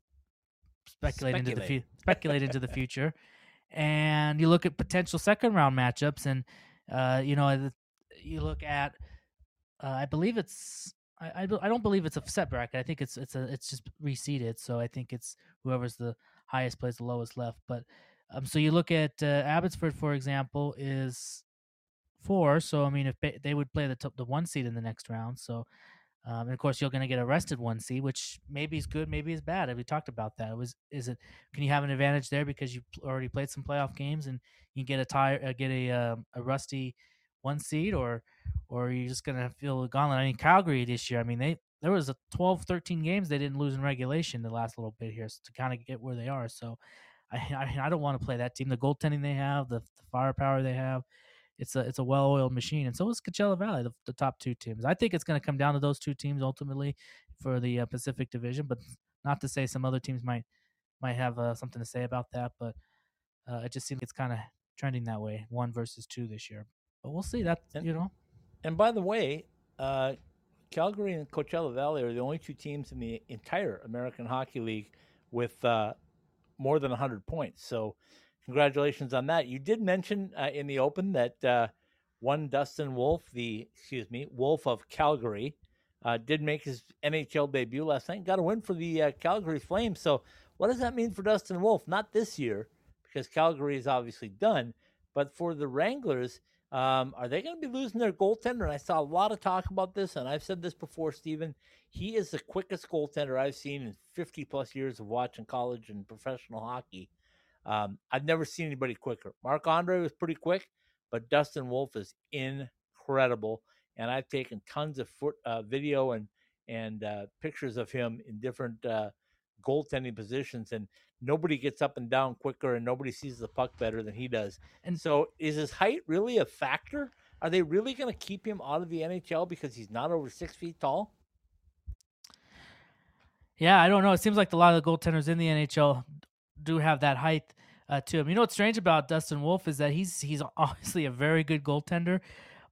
speculate, into the Speculate. fu- speculate into the future, and you look at potential second round matchups, and uh, you know, you look at uh, I believe it's I, I don't- believe it's a set bracket. I think it's it's a it's just reseeded. So I think it's whoever's the highest plays the lowest left. But um, so you look at uh, Abbotsford, for example, is four. So I mean, if they, they would play the top, the one seed in the next round, so um, and of course you're going to get arrested one seed, which maybe is good, maybe is bad. We talked about that. It was is it can you have an advantage there because you already played some playoff games and you can get a tire uh, get a um, a rusty one seed or or you're just to feel the gauntlet. I mean, Calgary this year. I mean, they there was a 12, 13 games they didn't lose in regulation the last little bit here to kind of get where they are. So. *laughs* I, I, I don't want to play that team. The goaltending they have, the, the firepower they have, it's a it's a well oiled machine, and so is Coachella Valley, the, the top two teams. I think it's going to come down to those two teams ultimately for the uh, Pacific Division, but not to say some other teams might might have uh, something to say about that. But uh, it just seems it's kind of trending that way, one versus two this year. But we'll see. That And- you know, And by the way, uh, Calgary and Coachella Valley are the only two teams in the entire American Hockey League with uh, more than 100 points. So, congratulations on that. You did mention uh, in the open that uh, one Dustin Wolf, the excuse me, Wolf of Calgary, uh, did make his NHL debut last night. Got a win for the uh, Calgary Flames. So, what does that mean for Dustin Wolf? Not this year, because Calgary is obviously done, but for the Wranglers. Um, are they going to be losing their goaltender? And I saw a lot of talk about this, and I've said this before, Steven. He is the quickest goaltender I've seen in 50 plus years of watching college and professional hockey. Um, I've never seen anybody quicker. Marc-Andre was pretty quick, but Dustin Wolf is incredible. And I've taken tons of foot, uh, video and and uh, pictures of him in different uh, goaltending positions, and nobody gets up and down quicker, and nobody sees the puck better than he does. And so, is his height really a factor? Are they really going to keep him out of the NHL because he's not over six feet tall? Yeah, I don't know. It seems like a lot of the goaltenders in the NHL do have that height uh, to him. You know what's strange about Dustin Wolf is that he's he's obviously a very good goaltender,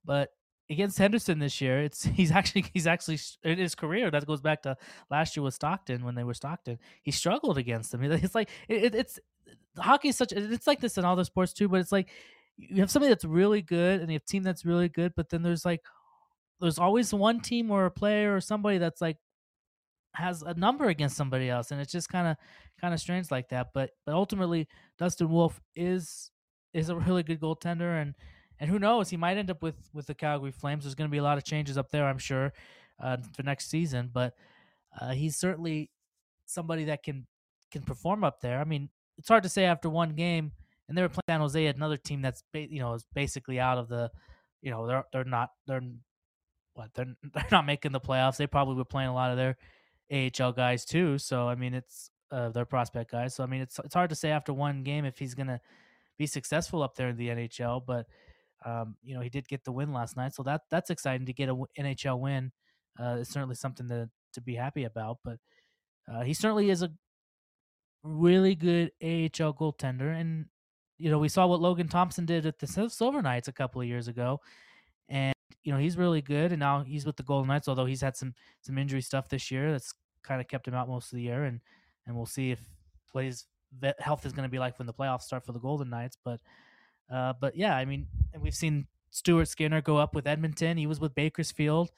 but against Henderson this year, it's *laughs* he's actually he's actually in his career that goes back to last year with Stockton when they were Stockton. He struggled against them. It's like it, it's hockey is such it's like this in all the sports too, but it's like you have somebody that's really good and you have team that's really good, but then there's like there's always one team or a player or somebody that's like has a number against somebody else, and it's just kind of kind of strange like that. But but ultimately, Dustin Wolf is is a really good goaltender, and and who knows, he might end up with with the Calgary Flames. There's going to be a lot of changes up there, I'm sure, uh, for next season. But uh, he's certainly somebody that can can perform up there. I mean, it's hard to say after one game, and they were playing San Jose, another team that's ba- you know is basically out of the, you know they're they're not they're what they're *laughs* they're not making the playoffs. They probably were playing a lot of their AHL guys too. So I mean, it's uh, their prospect guys. So I mean, it's it's hard to say after one game if he's gonna be successful up there in the NHL. But um, you know, he did get the win last night, so that that's exciting to get a w- NHL win. Uh, it's certainly something to to be happy about. But uh, he certainly is a really good AHL goaltender, and you know, we saw what Logan Thompson did at the Silver Knights a couple of years ago, and you know he's really good. And now he's with the Golden Knights, although he's had some some injury stuff this year that's kind of kept him out most of the year, and and we'll see if what his health is going to be like when the playoffs start for the Golden Knights. But uh, but yeah, I mean, and we've seen Stuart Skinner go up with Edmonton. He was with Bakersfield,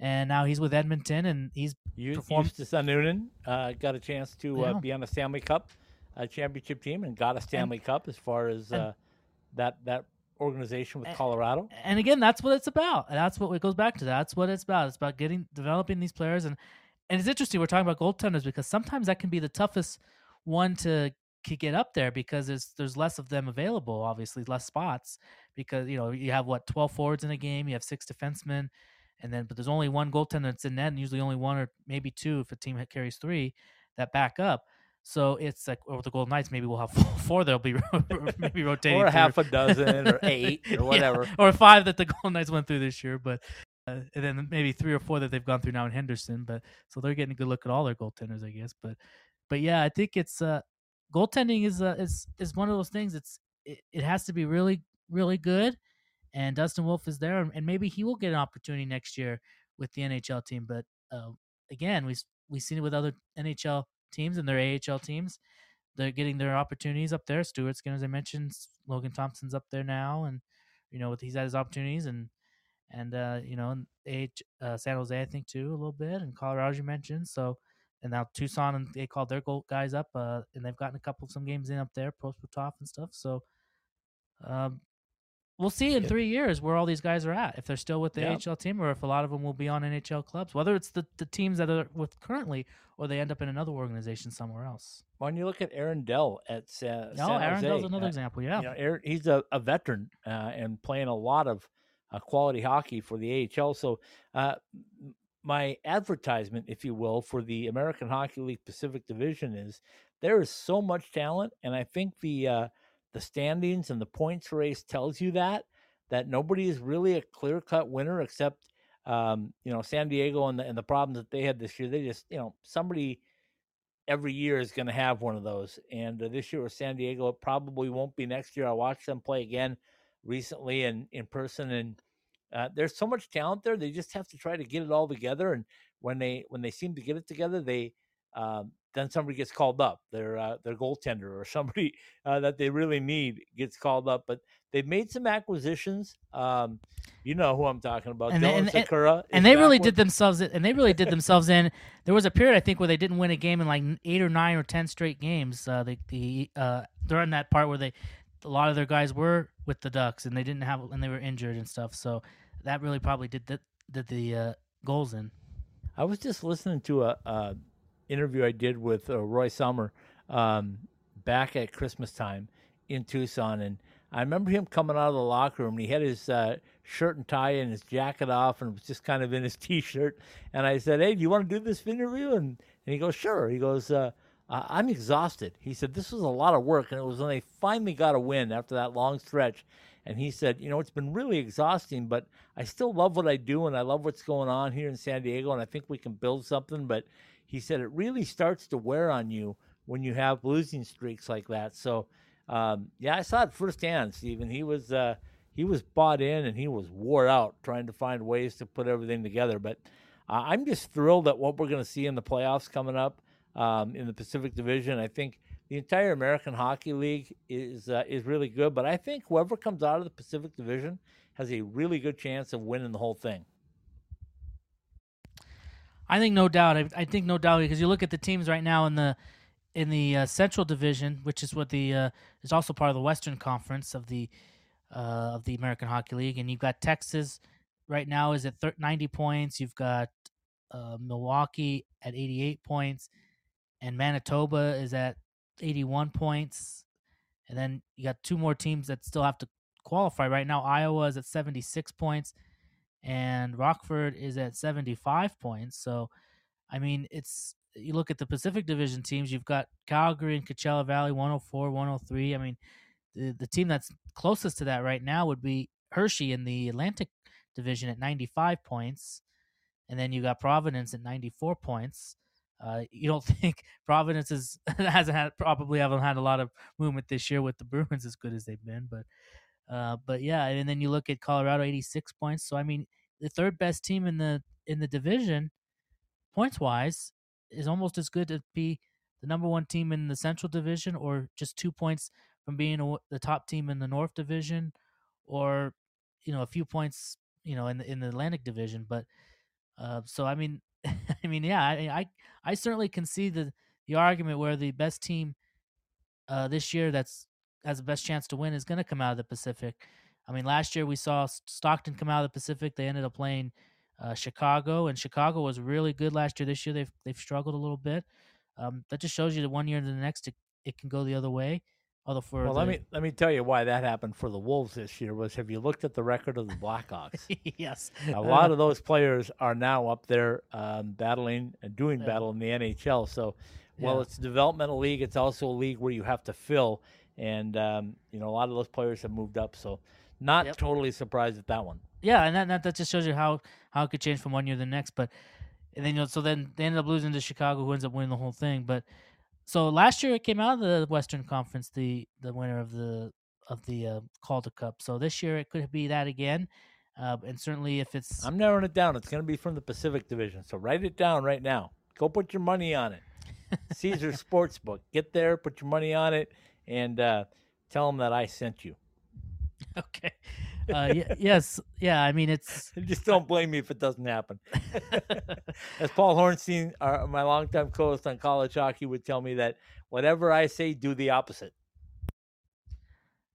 and now he's with Edmonton, and he's You, performed- Justus Annunen uh, got a chance to uh, be on the Stanley Cup uh, championship team and got a Stanley Cup as far as and- uh, that that organization with and- Colorado. and again, that's what it's about. And that's what it goes back to. That's what it's about. It's about getting developing these players, and and it's interesting. We're talking about goaltenders because sometimes that can be the toughest one to to get up there because there's there's less of them available. Obviously, less spots because you know you have what twelve forwards in a game, you have six defensemen, and then but there's only one goaltender that's in net, and usually only one or maybe two if a team carries three that back up. So it's like over the Golden Knights, maybe we'll have *laughs* four that'll be *laughs* *laughs* maybe rotating Or through. half a dozen or eight or Yeah, whatever. or five that the Golden Knights went through this year, but uh, and then maybe three or four that they've gone through now in Henderson. But so they're getting a good look at all their goaltenders, I guess. But but yeah, I think it's uh goaltending is uh, is is one of those things. It's it, it has to be really really good, and Dustin Wolf is there, and- maybe he will get an opportunity next year with the NHL team. But uh, again, we s- we seen it with other NHL teams and their AHL teams. They're getting their opportunities up there. Stuart Skinner, as I mentioned, Logan Thompson's up there now, and you know, he's had his opportunities, and and uh, you know, and uh, San Jose, I think too, a little bit, and Colorado, as you mentioned. So, and now Tucson, and they called their goal guys up, uh, and they've gotten a couple of some games in up there, Prosvetov and stuff. So, um, we'll see in Yeah. three years where all these guys are at, if they're still with the Yeah. AHL team, or if a lot of them will be on NHL clubs, whether it's the, the teams that are with currently, or they end up in another organization somewhere else. When you look at Aaron Dell at Sa- No, Aaron Jose, Dell's another uh, example. Yeah, You know, Aaron, he's a, a veteran uh, and playing a lot of uh, quality hockey for the AHL. So, uh, my advertisement, if you will, for the American Hockey League Pacific Division is there is so much talent, and I think the uh, the standings and the points race tells you that that nobody is really a clear cut winner except um, you know San Diego and the and the problems that they had this year. They just you know somebody every year is going to have one of those. And uh, this year with San Diego, it probably won't be next year. I watched them play again recently and in person, and uh, there's so much talent there. They just have to try to get it all together. And when they when they seem to get it together, they um, then somebody gets called up. Their uh, their goaltender or *laughs* somebody uh, that they really need gets called up. But they've made some acquisitions. Um, you know who I'm talking about. And they- Dylan and- and- Sikura and is they really did themselves and they really did themselves in there was a period i think where they didn't win a game in like eight or nine or ten straight games uh the, the uh during that part where they a lot of their guys were with the ducks and they didn't have and they were injured and stuff so that really probably did the did the uh goals in I was just listening to a, a interview I did with uh, Roy Sommer um, back at Christmas time in Tucson, and I remember him coming out of the locker room. And he had his uh, shirt and tie and his jacket off, and was just kind of in his *laughs* t-shirt. And I said, "Hey, do you want to do this interview?" And and he goes, "Sure." He goes, uh, I- "I'm exhausted." He said, "This was a lot of work, and it was when they finally got a win after that long stretch." And he said, "You know, it's been really exhausting, but I still love what I do, and I love what's going on here in San Diego, and I think we can build something." But he said it really starts to wear on you when you have losing streaks like that. So, um, yeah, I saw it firsthand, Steven. He was uh, he was bought in and he was wore out trying to find ways to put everything together. But uh, I'm just thrilled at what we're going to see in the playoffs coming up um, in the Pacific Division. I think the entire American Hockey League is uh, is really good, but I think whoever comes out of the Pacific Division has a really good chance of winning the whole thing. I think no doubt. I, I think no doubt because you look at the teams right now in the in the uh, Central Division, which is what the uh, is also part of the Western Conference of the uh, of the American Hockey League, and you've got Texas right now is at thir- ninety points. You've got uh, Milwaukee at eighty eight points, and Manitoba is at eighty one points, and then you got two more teams that still have to qualify right now. Iowa is at seventy six points and Rockford is at 75 points. So, I mean, it's you look at the Pacific Division teams, you've got Calgary and Coachella Valley 104, 103. I mean, the the team that's closest to that right now would be Hershey in the Atlantic Division at 95 points. And then you got Providence at 94 points. Uh, you don't *laughs* think Providence is *laughs* hasn't had probably haven't had a lot of movement this year with the Bruins as good as they've been, but uh, but yeah, and then you look at Colorado, 86 points. So I mean, the third best team in the in the division, points wise, is almost as good to be the number one team in the Central Division, or just two points from being a, the top team in the North Division, or you know a few points, you know, in the in the Atlantic Division. But uh, so I mean, *laughs* I mean, yeah, I, I I certainly can see the the argument where the best team uh, this year that's has the best chance to win is going to come out of the Pacific. I mean, last year we saw Stockton come out of the Pacific. They ended up playing uh, Chicago, and Chicago was really good last year. This year they've they've struggled a little bit. Um, that just shows you that one year to the next it, it can go the other way. Although for Well, the, let me let me tell you why that happened for the Wolves this year. Was have you looked at the record of the Blackhawks? *laughs* yes, a lot of *laughs* those players are now up there um, battling and doing Yeah. battle in the NHL. So, while Yeah. it's a developmental league. It's also a league where you have to fill, and um, you know a lot of those players have moved up. So, not Yep. totally surprised at that one. yeah, and that, that that just shows you how how it could change from one year to the next. But and then you know, so then they ended up losing to Chicago, who ends up winning the whole thing. But so last year it came out of the Western Conference, the the winner of the of the uh, Calder Cup. So this year it could be that again, uh, and certainly if it's I'm narrowing it down. It's going to be from the Pacific Division. So write it down right now. Go put your money on it. Caesar *laughs* Sportsbook. Get there, put your money on it, and uh, tell them that I sent you. okay, uh, y- yes, yeah. I mean it's *laughs* Just don't blame me if it doesn't happen. *laughs* As Paul Hornstein, our, my longtime co-host on college hockey, would tell me that whatever I say, do the opposite.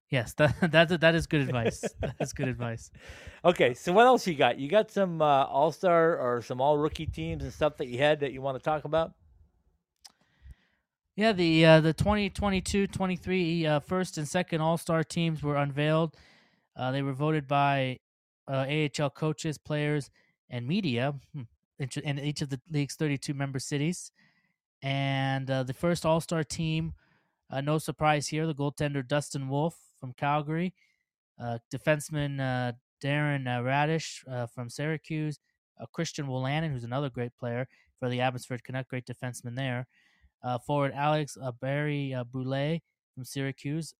yes that *laughs* that that is good advice. that is good advice. Okay, so what else you got? You got some uh, all-star or some all-rookie teams and stuff that you had that you want to talk about? Yeah, the uh, the 2022-23 uh, first and second All-Star teams were unveiled. Uh, they were voted by uh, AHL coaches, players, and media hmm, in each of the league's 32 member cities. And uh, the first All-Star team, uh, no surprise here, the goaltender Dustin Wolf from Calgary, uh, defenseman uh, Darren Raddysh from Syracuse, Christian Wolanin, who's another great player for the Abbotsford Canuck, great defenseman there forward Alex Barry Boulay from Syracuse,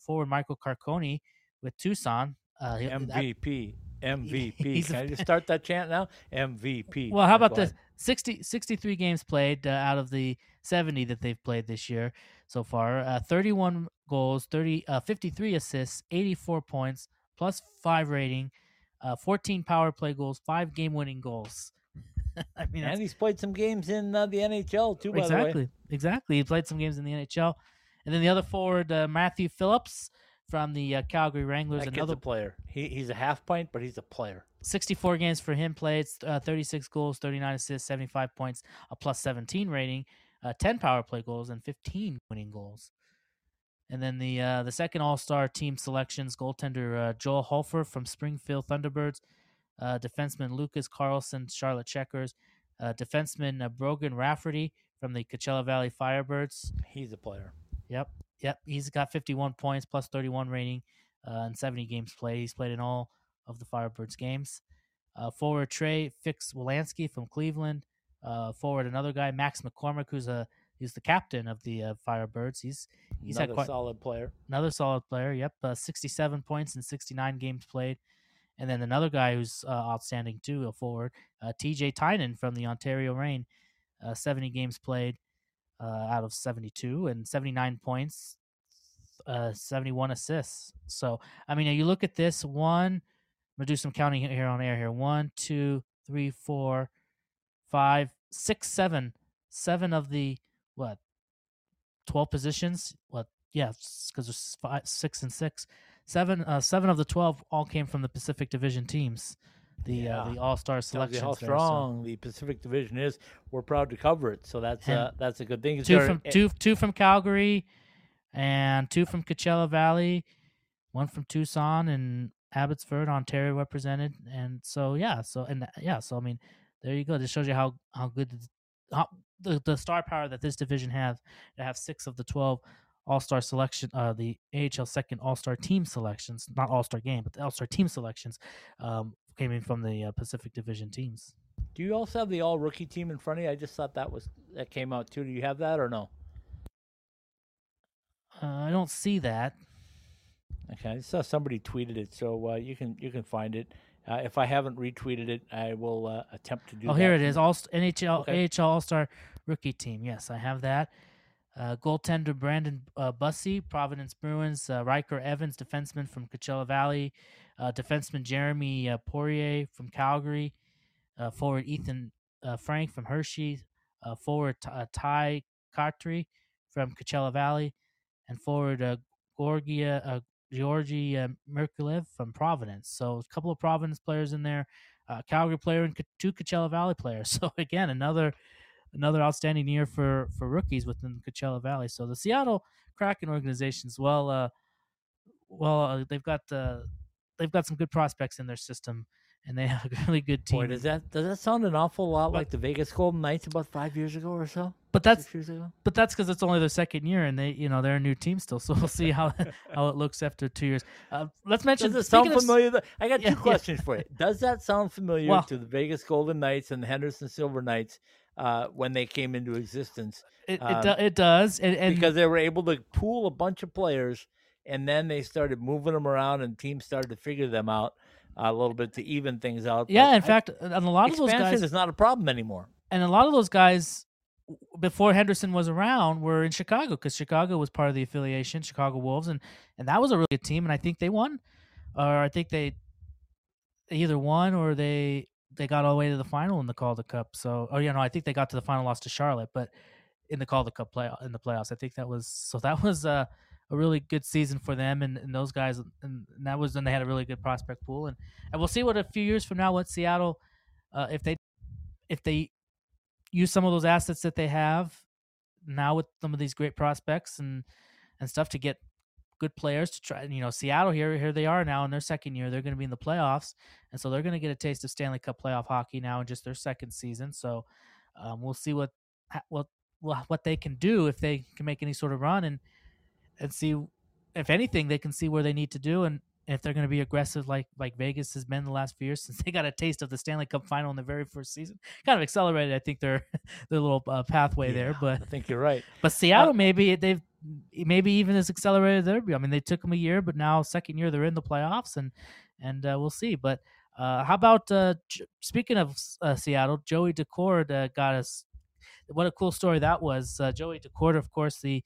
forward Michael Carcone with Tucson. Uh, that- MVP, MVP. *laughs* Can I just start that chant now? MVP. well, how about this? 60, 63 games played uh, out of the 70 that they've played this year so far. Uh, 31 goals, 30, uh, 53 assists, 84 points, plus five rating, uh, 14 power play goals, five game winning goals. *laughs* I mean, And he's played some games in uh, the NHL too, by the way. exactly, exactly. He played some games in the NHL, and then the other forward, uh, Matthew Phillips from the uh, Calgary Wranglers, That another player. He, he's a half pint, but he's a player. 64 games for him played, uh, 36 goals, 39 assists, 75 points, a plus 17 rating, uh, 10 power play goals, and 15 winning goals. And then the uh, the second All Star team selections: goaltender uh, Joel Hofer from Springfield Thunderbirds, uh, defenseman Lucas Carlsson, Charlotte Checkers, uh, defenseman uh, Brogan Rafferty from the Coachella Valley Firebirds. He's a player. Yep, yep. He's got 51 points plus 31 rating uh, and 70 games played. He's played in all of the Firebirds games. Uh, forward Trey Fix-Wolansky from Cleveland. Uh, forward another guy Max McCormick, who's a he's the captain of the uh, Firebirds. He's he's Another had quite solid player. another solid player. Yep, uh, 67 points in 69 games played. And then another guy who's uh, outstanding too, a forward, uh, TJ Tynan from the Ontario Reign, uh, 70 games played uh, out of 72 and 79 points, uh, 71 assists. So, I mean, you look at this one, I'm going to do some counting here on air here. One, two, three, four, five, six, seven. Seven of the, what, 12 positions? What, yeah, because there's five, six and six. Seven, uh, seven of the 12 all came from the Pacific Division teams. The uh, the All Star selections. how there, so- strong the Pacific Division is. We're proud to cover it, so that's uh, that's a good thing. Is two there from two two from Calgary, and two from Coachella Valley, one from Tucson and Abbotsford, Ontario represented, and so yeah, so and uh, yeah, so I mean, there you go. This shows you how how good the, how, the the star power that this division has to have six of the twelve All Star selection, uh, the AHL second All Star team selections, not All Star game, but the All Star team selections, um, came in from the uh, Pacific Division teams. Do you also have the all rookie team in front of you? I just thought that was that came out too. Do you have that or no? Uh, I don't see that. Okay, I saw somebody tweeted it, so uh, you can you can find it. Uh, if I haven't retweeted it, I will uh, attempt to do. Oh, that here it is. All NHL Okay. AHL All Star rookie team. Yes, I have that. Uh, goaltender Brandon uh, Bussi, Providence Bruins. Uh, Ryker Evans, defenseman from Coachella Valley. Uh, defenseman Jeremy uh, Poirier from Calgary. Uh, forward Ethan uh, Frank from Hershey. Uh, forward uh, Tye Kartye from Coachella Valley, and forward uh, Gorgia Georgi Merkulev from Providence. So a couple of Providence players in there Calgary player and two Coachella Valley players. *laughs* So again, another another outstanding year for for rookies within Coachella Valley. So the Seattle Kraken organization organizations, well, uh, well, uh, they've got uh, they've got some good prospects in their system, and they *laughs* have a really good team. Boy, does that does that sound an awful lot like the Vegas Golden Knights about five years ago or so? but that's years ago? but that's because it's only their second year, and they you know they're a new team still. So we'll see *laughs* how how it looks after two years. Uh, let's mention. Does it sound speaking of familiar? I got two yeah. questions for you. Does that sound familiar Well- to the Vegas Golden Knights and the Henderson Silver Knights uh, when they came into existence? It it, um, do, it does, and, and because they were able to pool a bunch of players, and then they started moving them around, and teams started to figure them out a little bit to even things out. yeah, But in I- fact, and a lot of those guys is not a problem anymore. and a lot of those guys before Henderson was around were in Chicago because Chicago was part of the affiliation, Chicago Wolves, and and that was a really good team, and I think they won, or I think they they either won or they they got all the way to the final in the Calder Cup. So, oh yeah, no, I think they got to the final, lost to Charlotte, but in the Calder Cup play in the playoffs, I think that was so that was uh, a really good season for them and, and those guys, and, and that was when they had a really good prospect pool, and and we'll see what a few years from now what Seattle, uh, if they if they use some of those assets that they have now with some of these great prospects and and stuff to get good players to try. You know, Seattle here here they are now in their second year. They're going to be in the playoffs, and so they're going to get a taste of Stanley Cup playoff hockey now in just their second season. So um, we'll see what ha- what wha- what they can do if they can make any sort of run and and see if anything they can see where they need to do and if they're going to be aggressive like like Vegas has been the last few years *laughs* since they got a taste of the Stanley Cup final in the very first season. Kind of accelerated, I think, their *laughs* their little uh, pathway there. But I think you're right. but Seattle maybe they've maybe even has accelerated their. I mean, they took them a year, but now second year they're in the playoffs, and and uh, we'll see. But uh, how about uh, J- speaking of uh, Seattle, Joey Daccord uh, got us. What a cool story that was. Uh, Joey Daccord, of course, the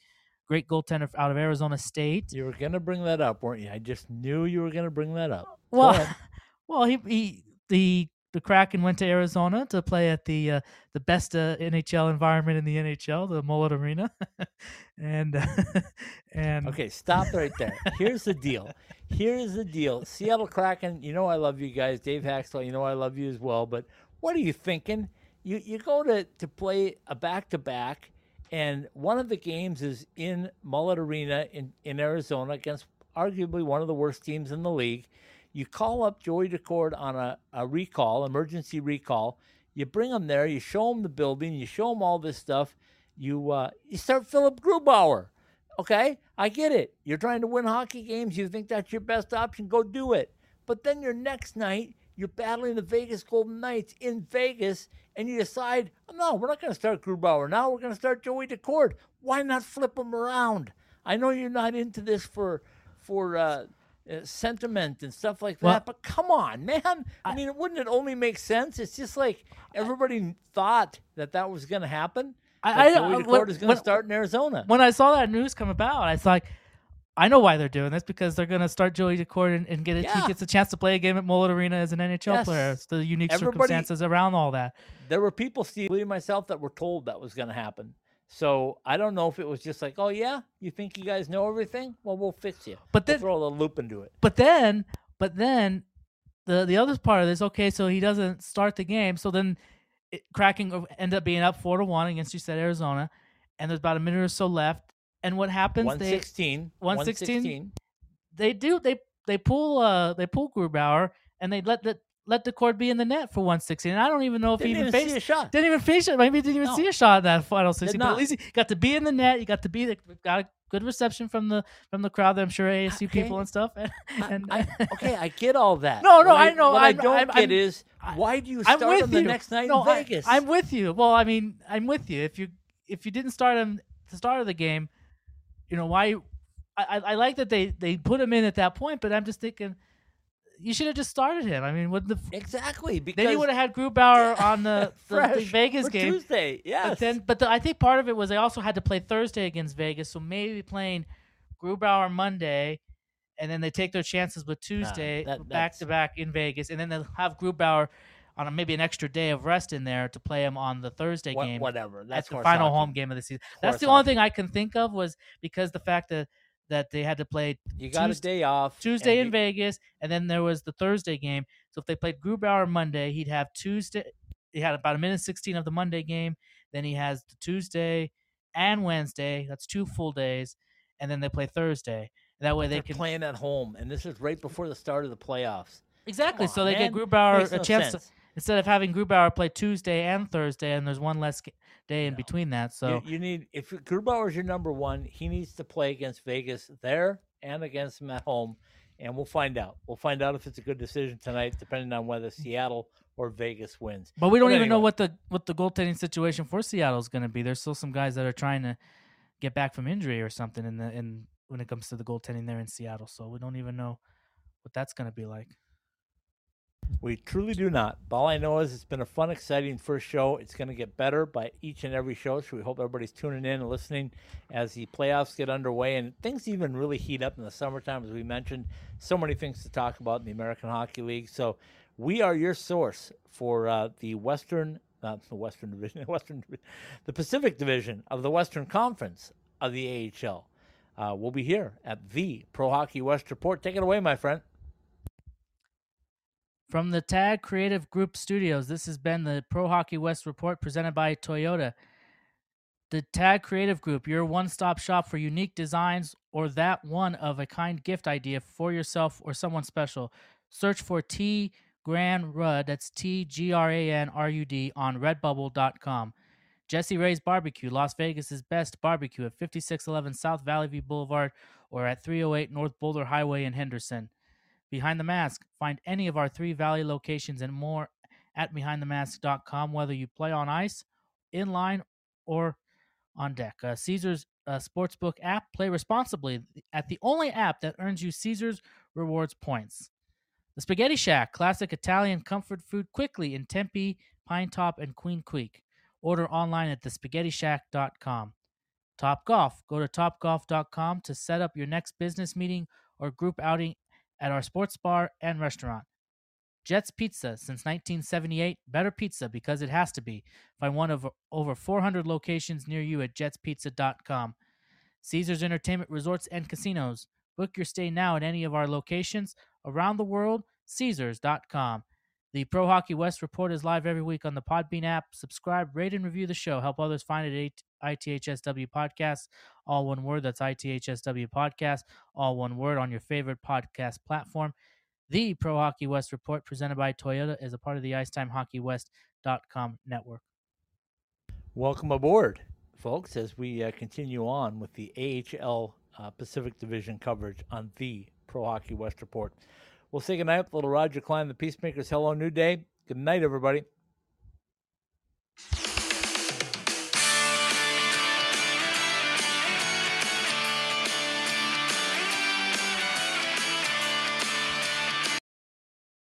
great goaltender out of Arizona State. You were gonna bring that up, weren't you? I just knew you were gonna bring that up. Well, *laughs* well, he he the the Kraken went to Arizona to play at the uh, the best uh, NHL environment in the NHL, the Mullet Arena, *laughs* and *laughs* and Okay, stop right there. Here's the deal. Here's the deal. Seattle Kraken, you know I love you guys. Dave Hakstol, you know I love you as well. But what are you thinking? You you go to, to play a back to back, and one of the games is in Mullet Arena in, in Arizona against arguably one of the worst teams in the league. You call up Joey Daccord on a, a recall, emergency recall. You bring him there. You show him the building. You show him all this stuff. You uh, you start Philipp Grubauer. Okay, I get it. You're trying to win hockey games. You think that's your best option. Go do it. But then your next night, you're battling the Vegas Golden Knights in Vegas, and you decide, no, we're not going to start Grubauer. Now we're going to start Joey Daccord. Why not flip them around? I know you're not into this for for uh, uh, sentiment and stuff like that, Well- but come on, man. I, mean, wouldn't it only make sense? It's just like everybody thought that that was going to happen. I- that I- Joey I- Daccord is going to start in Arizona. when I saw that news come about, I was like, I know why they're doing this because they're going to start Joey Daccord and, and get it. Yeah. He gets a chance to play a game at Mullet Arena as an NHL Yes. player. It's the unique Everybody- circumstances around all that. there were people, Steve, including myself, that were told that was going to happen. So I don't know if it was just like, oh yeah, you think you guys know everything? Well, we'll fix you. But We'll then, throw a loop into it. but then, but then, the the other part of this, okay, so he doesn't start the game, so then it, Kraken end up being up four to one against you said Arizona, and there's about a minute or so left. And what happens? One They sixteen. 116? they do they they pull uh they pull Grubauer and they let the let Daccord be in the net for 116. And I don't even know if Didn't he even, even faced a shot. Didn't even face it. Maybe he didn't even No. see a shot in that final 16. But at least he got to be in the net. You got to be got a good reception from the from the crowd. That I'm sure ASU Okay. people and stuff. *laughs* And, and I, *laughs* okay, I get all that. No, no, What I know, What I I'm- don't I'm- get I'm- is why do you I'm start you. the next night no, in Vegas? I'm with you. Well, I mean, I'm with you. If you if you didn't start him the start of the game, you know why? I, I, I like that they they put him in at that point, but I'm just thinking you should have just started him. I mean, what the exactly because then you would have had Grubauer on the, *laughs* the, the Vegas game. Tuesday. Yes. But then, but the, I think part of it was they also had to play Thursday against Vegas, so maybe playing Grubauer Monday, and then they take their chances with Tuesday that- back to back in Vegas, and then they'll have Grubauer on a, maybe an extra day of rest in there to play him on the Thursday Wha- game whatever. That's the final hockey. home game of the season. That's Horse the only hockey. thing I can think of was because the fact that that they had to play You got Tuesday- a day off. Tuesday in Vegas, and then there was the Thursday game. So if they played Grubauer Monday, he'd have Tuesday. He had about a minute sixteen of the Monday game. Then he has the Tuesday and Wednesday. That's two full days, and then they play Thursday. That way they They're can. playing at home, and this is right before the start of the playoffs. Exactly. Come so they man. get Grubauer a no chance sense. to instead of having Grubauer play Tuesday and Thursday, and there's one less day in No. between that. So you, need if Grubauer's your number one, he needs to play against Vegas there and against them at home, and we'll find out. We'll find out if it's a good decision tonight, depending on whether mm. Seattle or Vegas wins. But we don't But even know what the what the goaltending situation for Seattle is going to be. There's still some guys that are trying to get back from injury or something in the in when it comes to the goaltending there in Seattle. So we don't even know what that's going to be like. We truly do not. All I know is it's been a fun, exciting first show. It's going to get better by each and every show. So we hope everybody's tuning in and listening as the playoffs get underway and things even really heat up in the summertime, as we mentioned. So many things to talk about in the American Hockey League. So we are your source for uh, the Western, not the Western Division, *laughs* Western, the Pacific Division of the Western Conference of the AHL. Uh, we'll be here at the Pro Hockey West Report. Take it away, my friend. From the Tag Creative Group Studios, this has been the Pro Hockey West Report presented by Toyota. The Tag Creative Group, your one stop shop for unique designs or that one of a kind gift idea for yourself or someone special. Search for T Grand Rud, that's T G R A N R U D, on redbubble.com. Jessie Rae's Barbecue, Las Vegas's best barbecue at 5611 South Valley View Boulevard or at 308 North Boulder Highway in Henderson. Behind the Mask. Find any of our three Valley locations and more at behindthemask.com, whether you play on ice, in line, or on deck. Uh, Caesars uh, Sportsbook app. Play responsibly at the only app that earns you Caesars Rewards points. The Spaghetti Shack, classic Italian comfort food quickly in Tempe, Pinetop, and Queen Creek. Order online at thespaghettishack.com. Top Golf. Go to topgolf.com to set up your next business meeting or group outing at our sports bar and restaurant. Jets Pizza since 1978. Better pizza because it has to be. Find one of over 400 locations near you at jetspizza.com. Caesars Entertainment Resorts and Casinos. Book your stay now at any of our locations around the world. Caesars.com. The Pro Hockey West report is live every week on the Podbean app. Subscribe, rate, and review the show. Help others find it at ITHSW Podcast. All one word. That's ITHSW Podcast. All one word on your favorite podcast platform. The Pro Hockey West report presented by Toyota is a part of the IcetimeHockeyWest.com network. Welcome aboard, folks, as we uh, continue on with the AHL uh, Pacific Division coverage on the Pro Hockey West Report. We'll say goodnight with little Roger Clyne, the Peacemakers. Hello, New Day. Good night, everybody.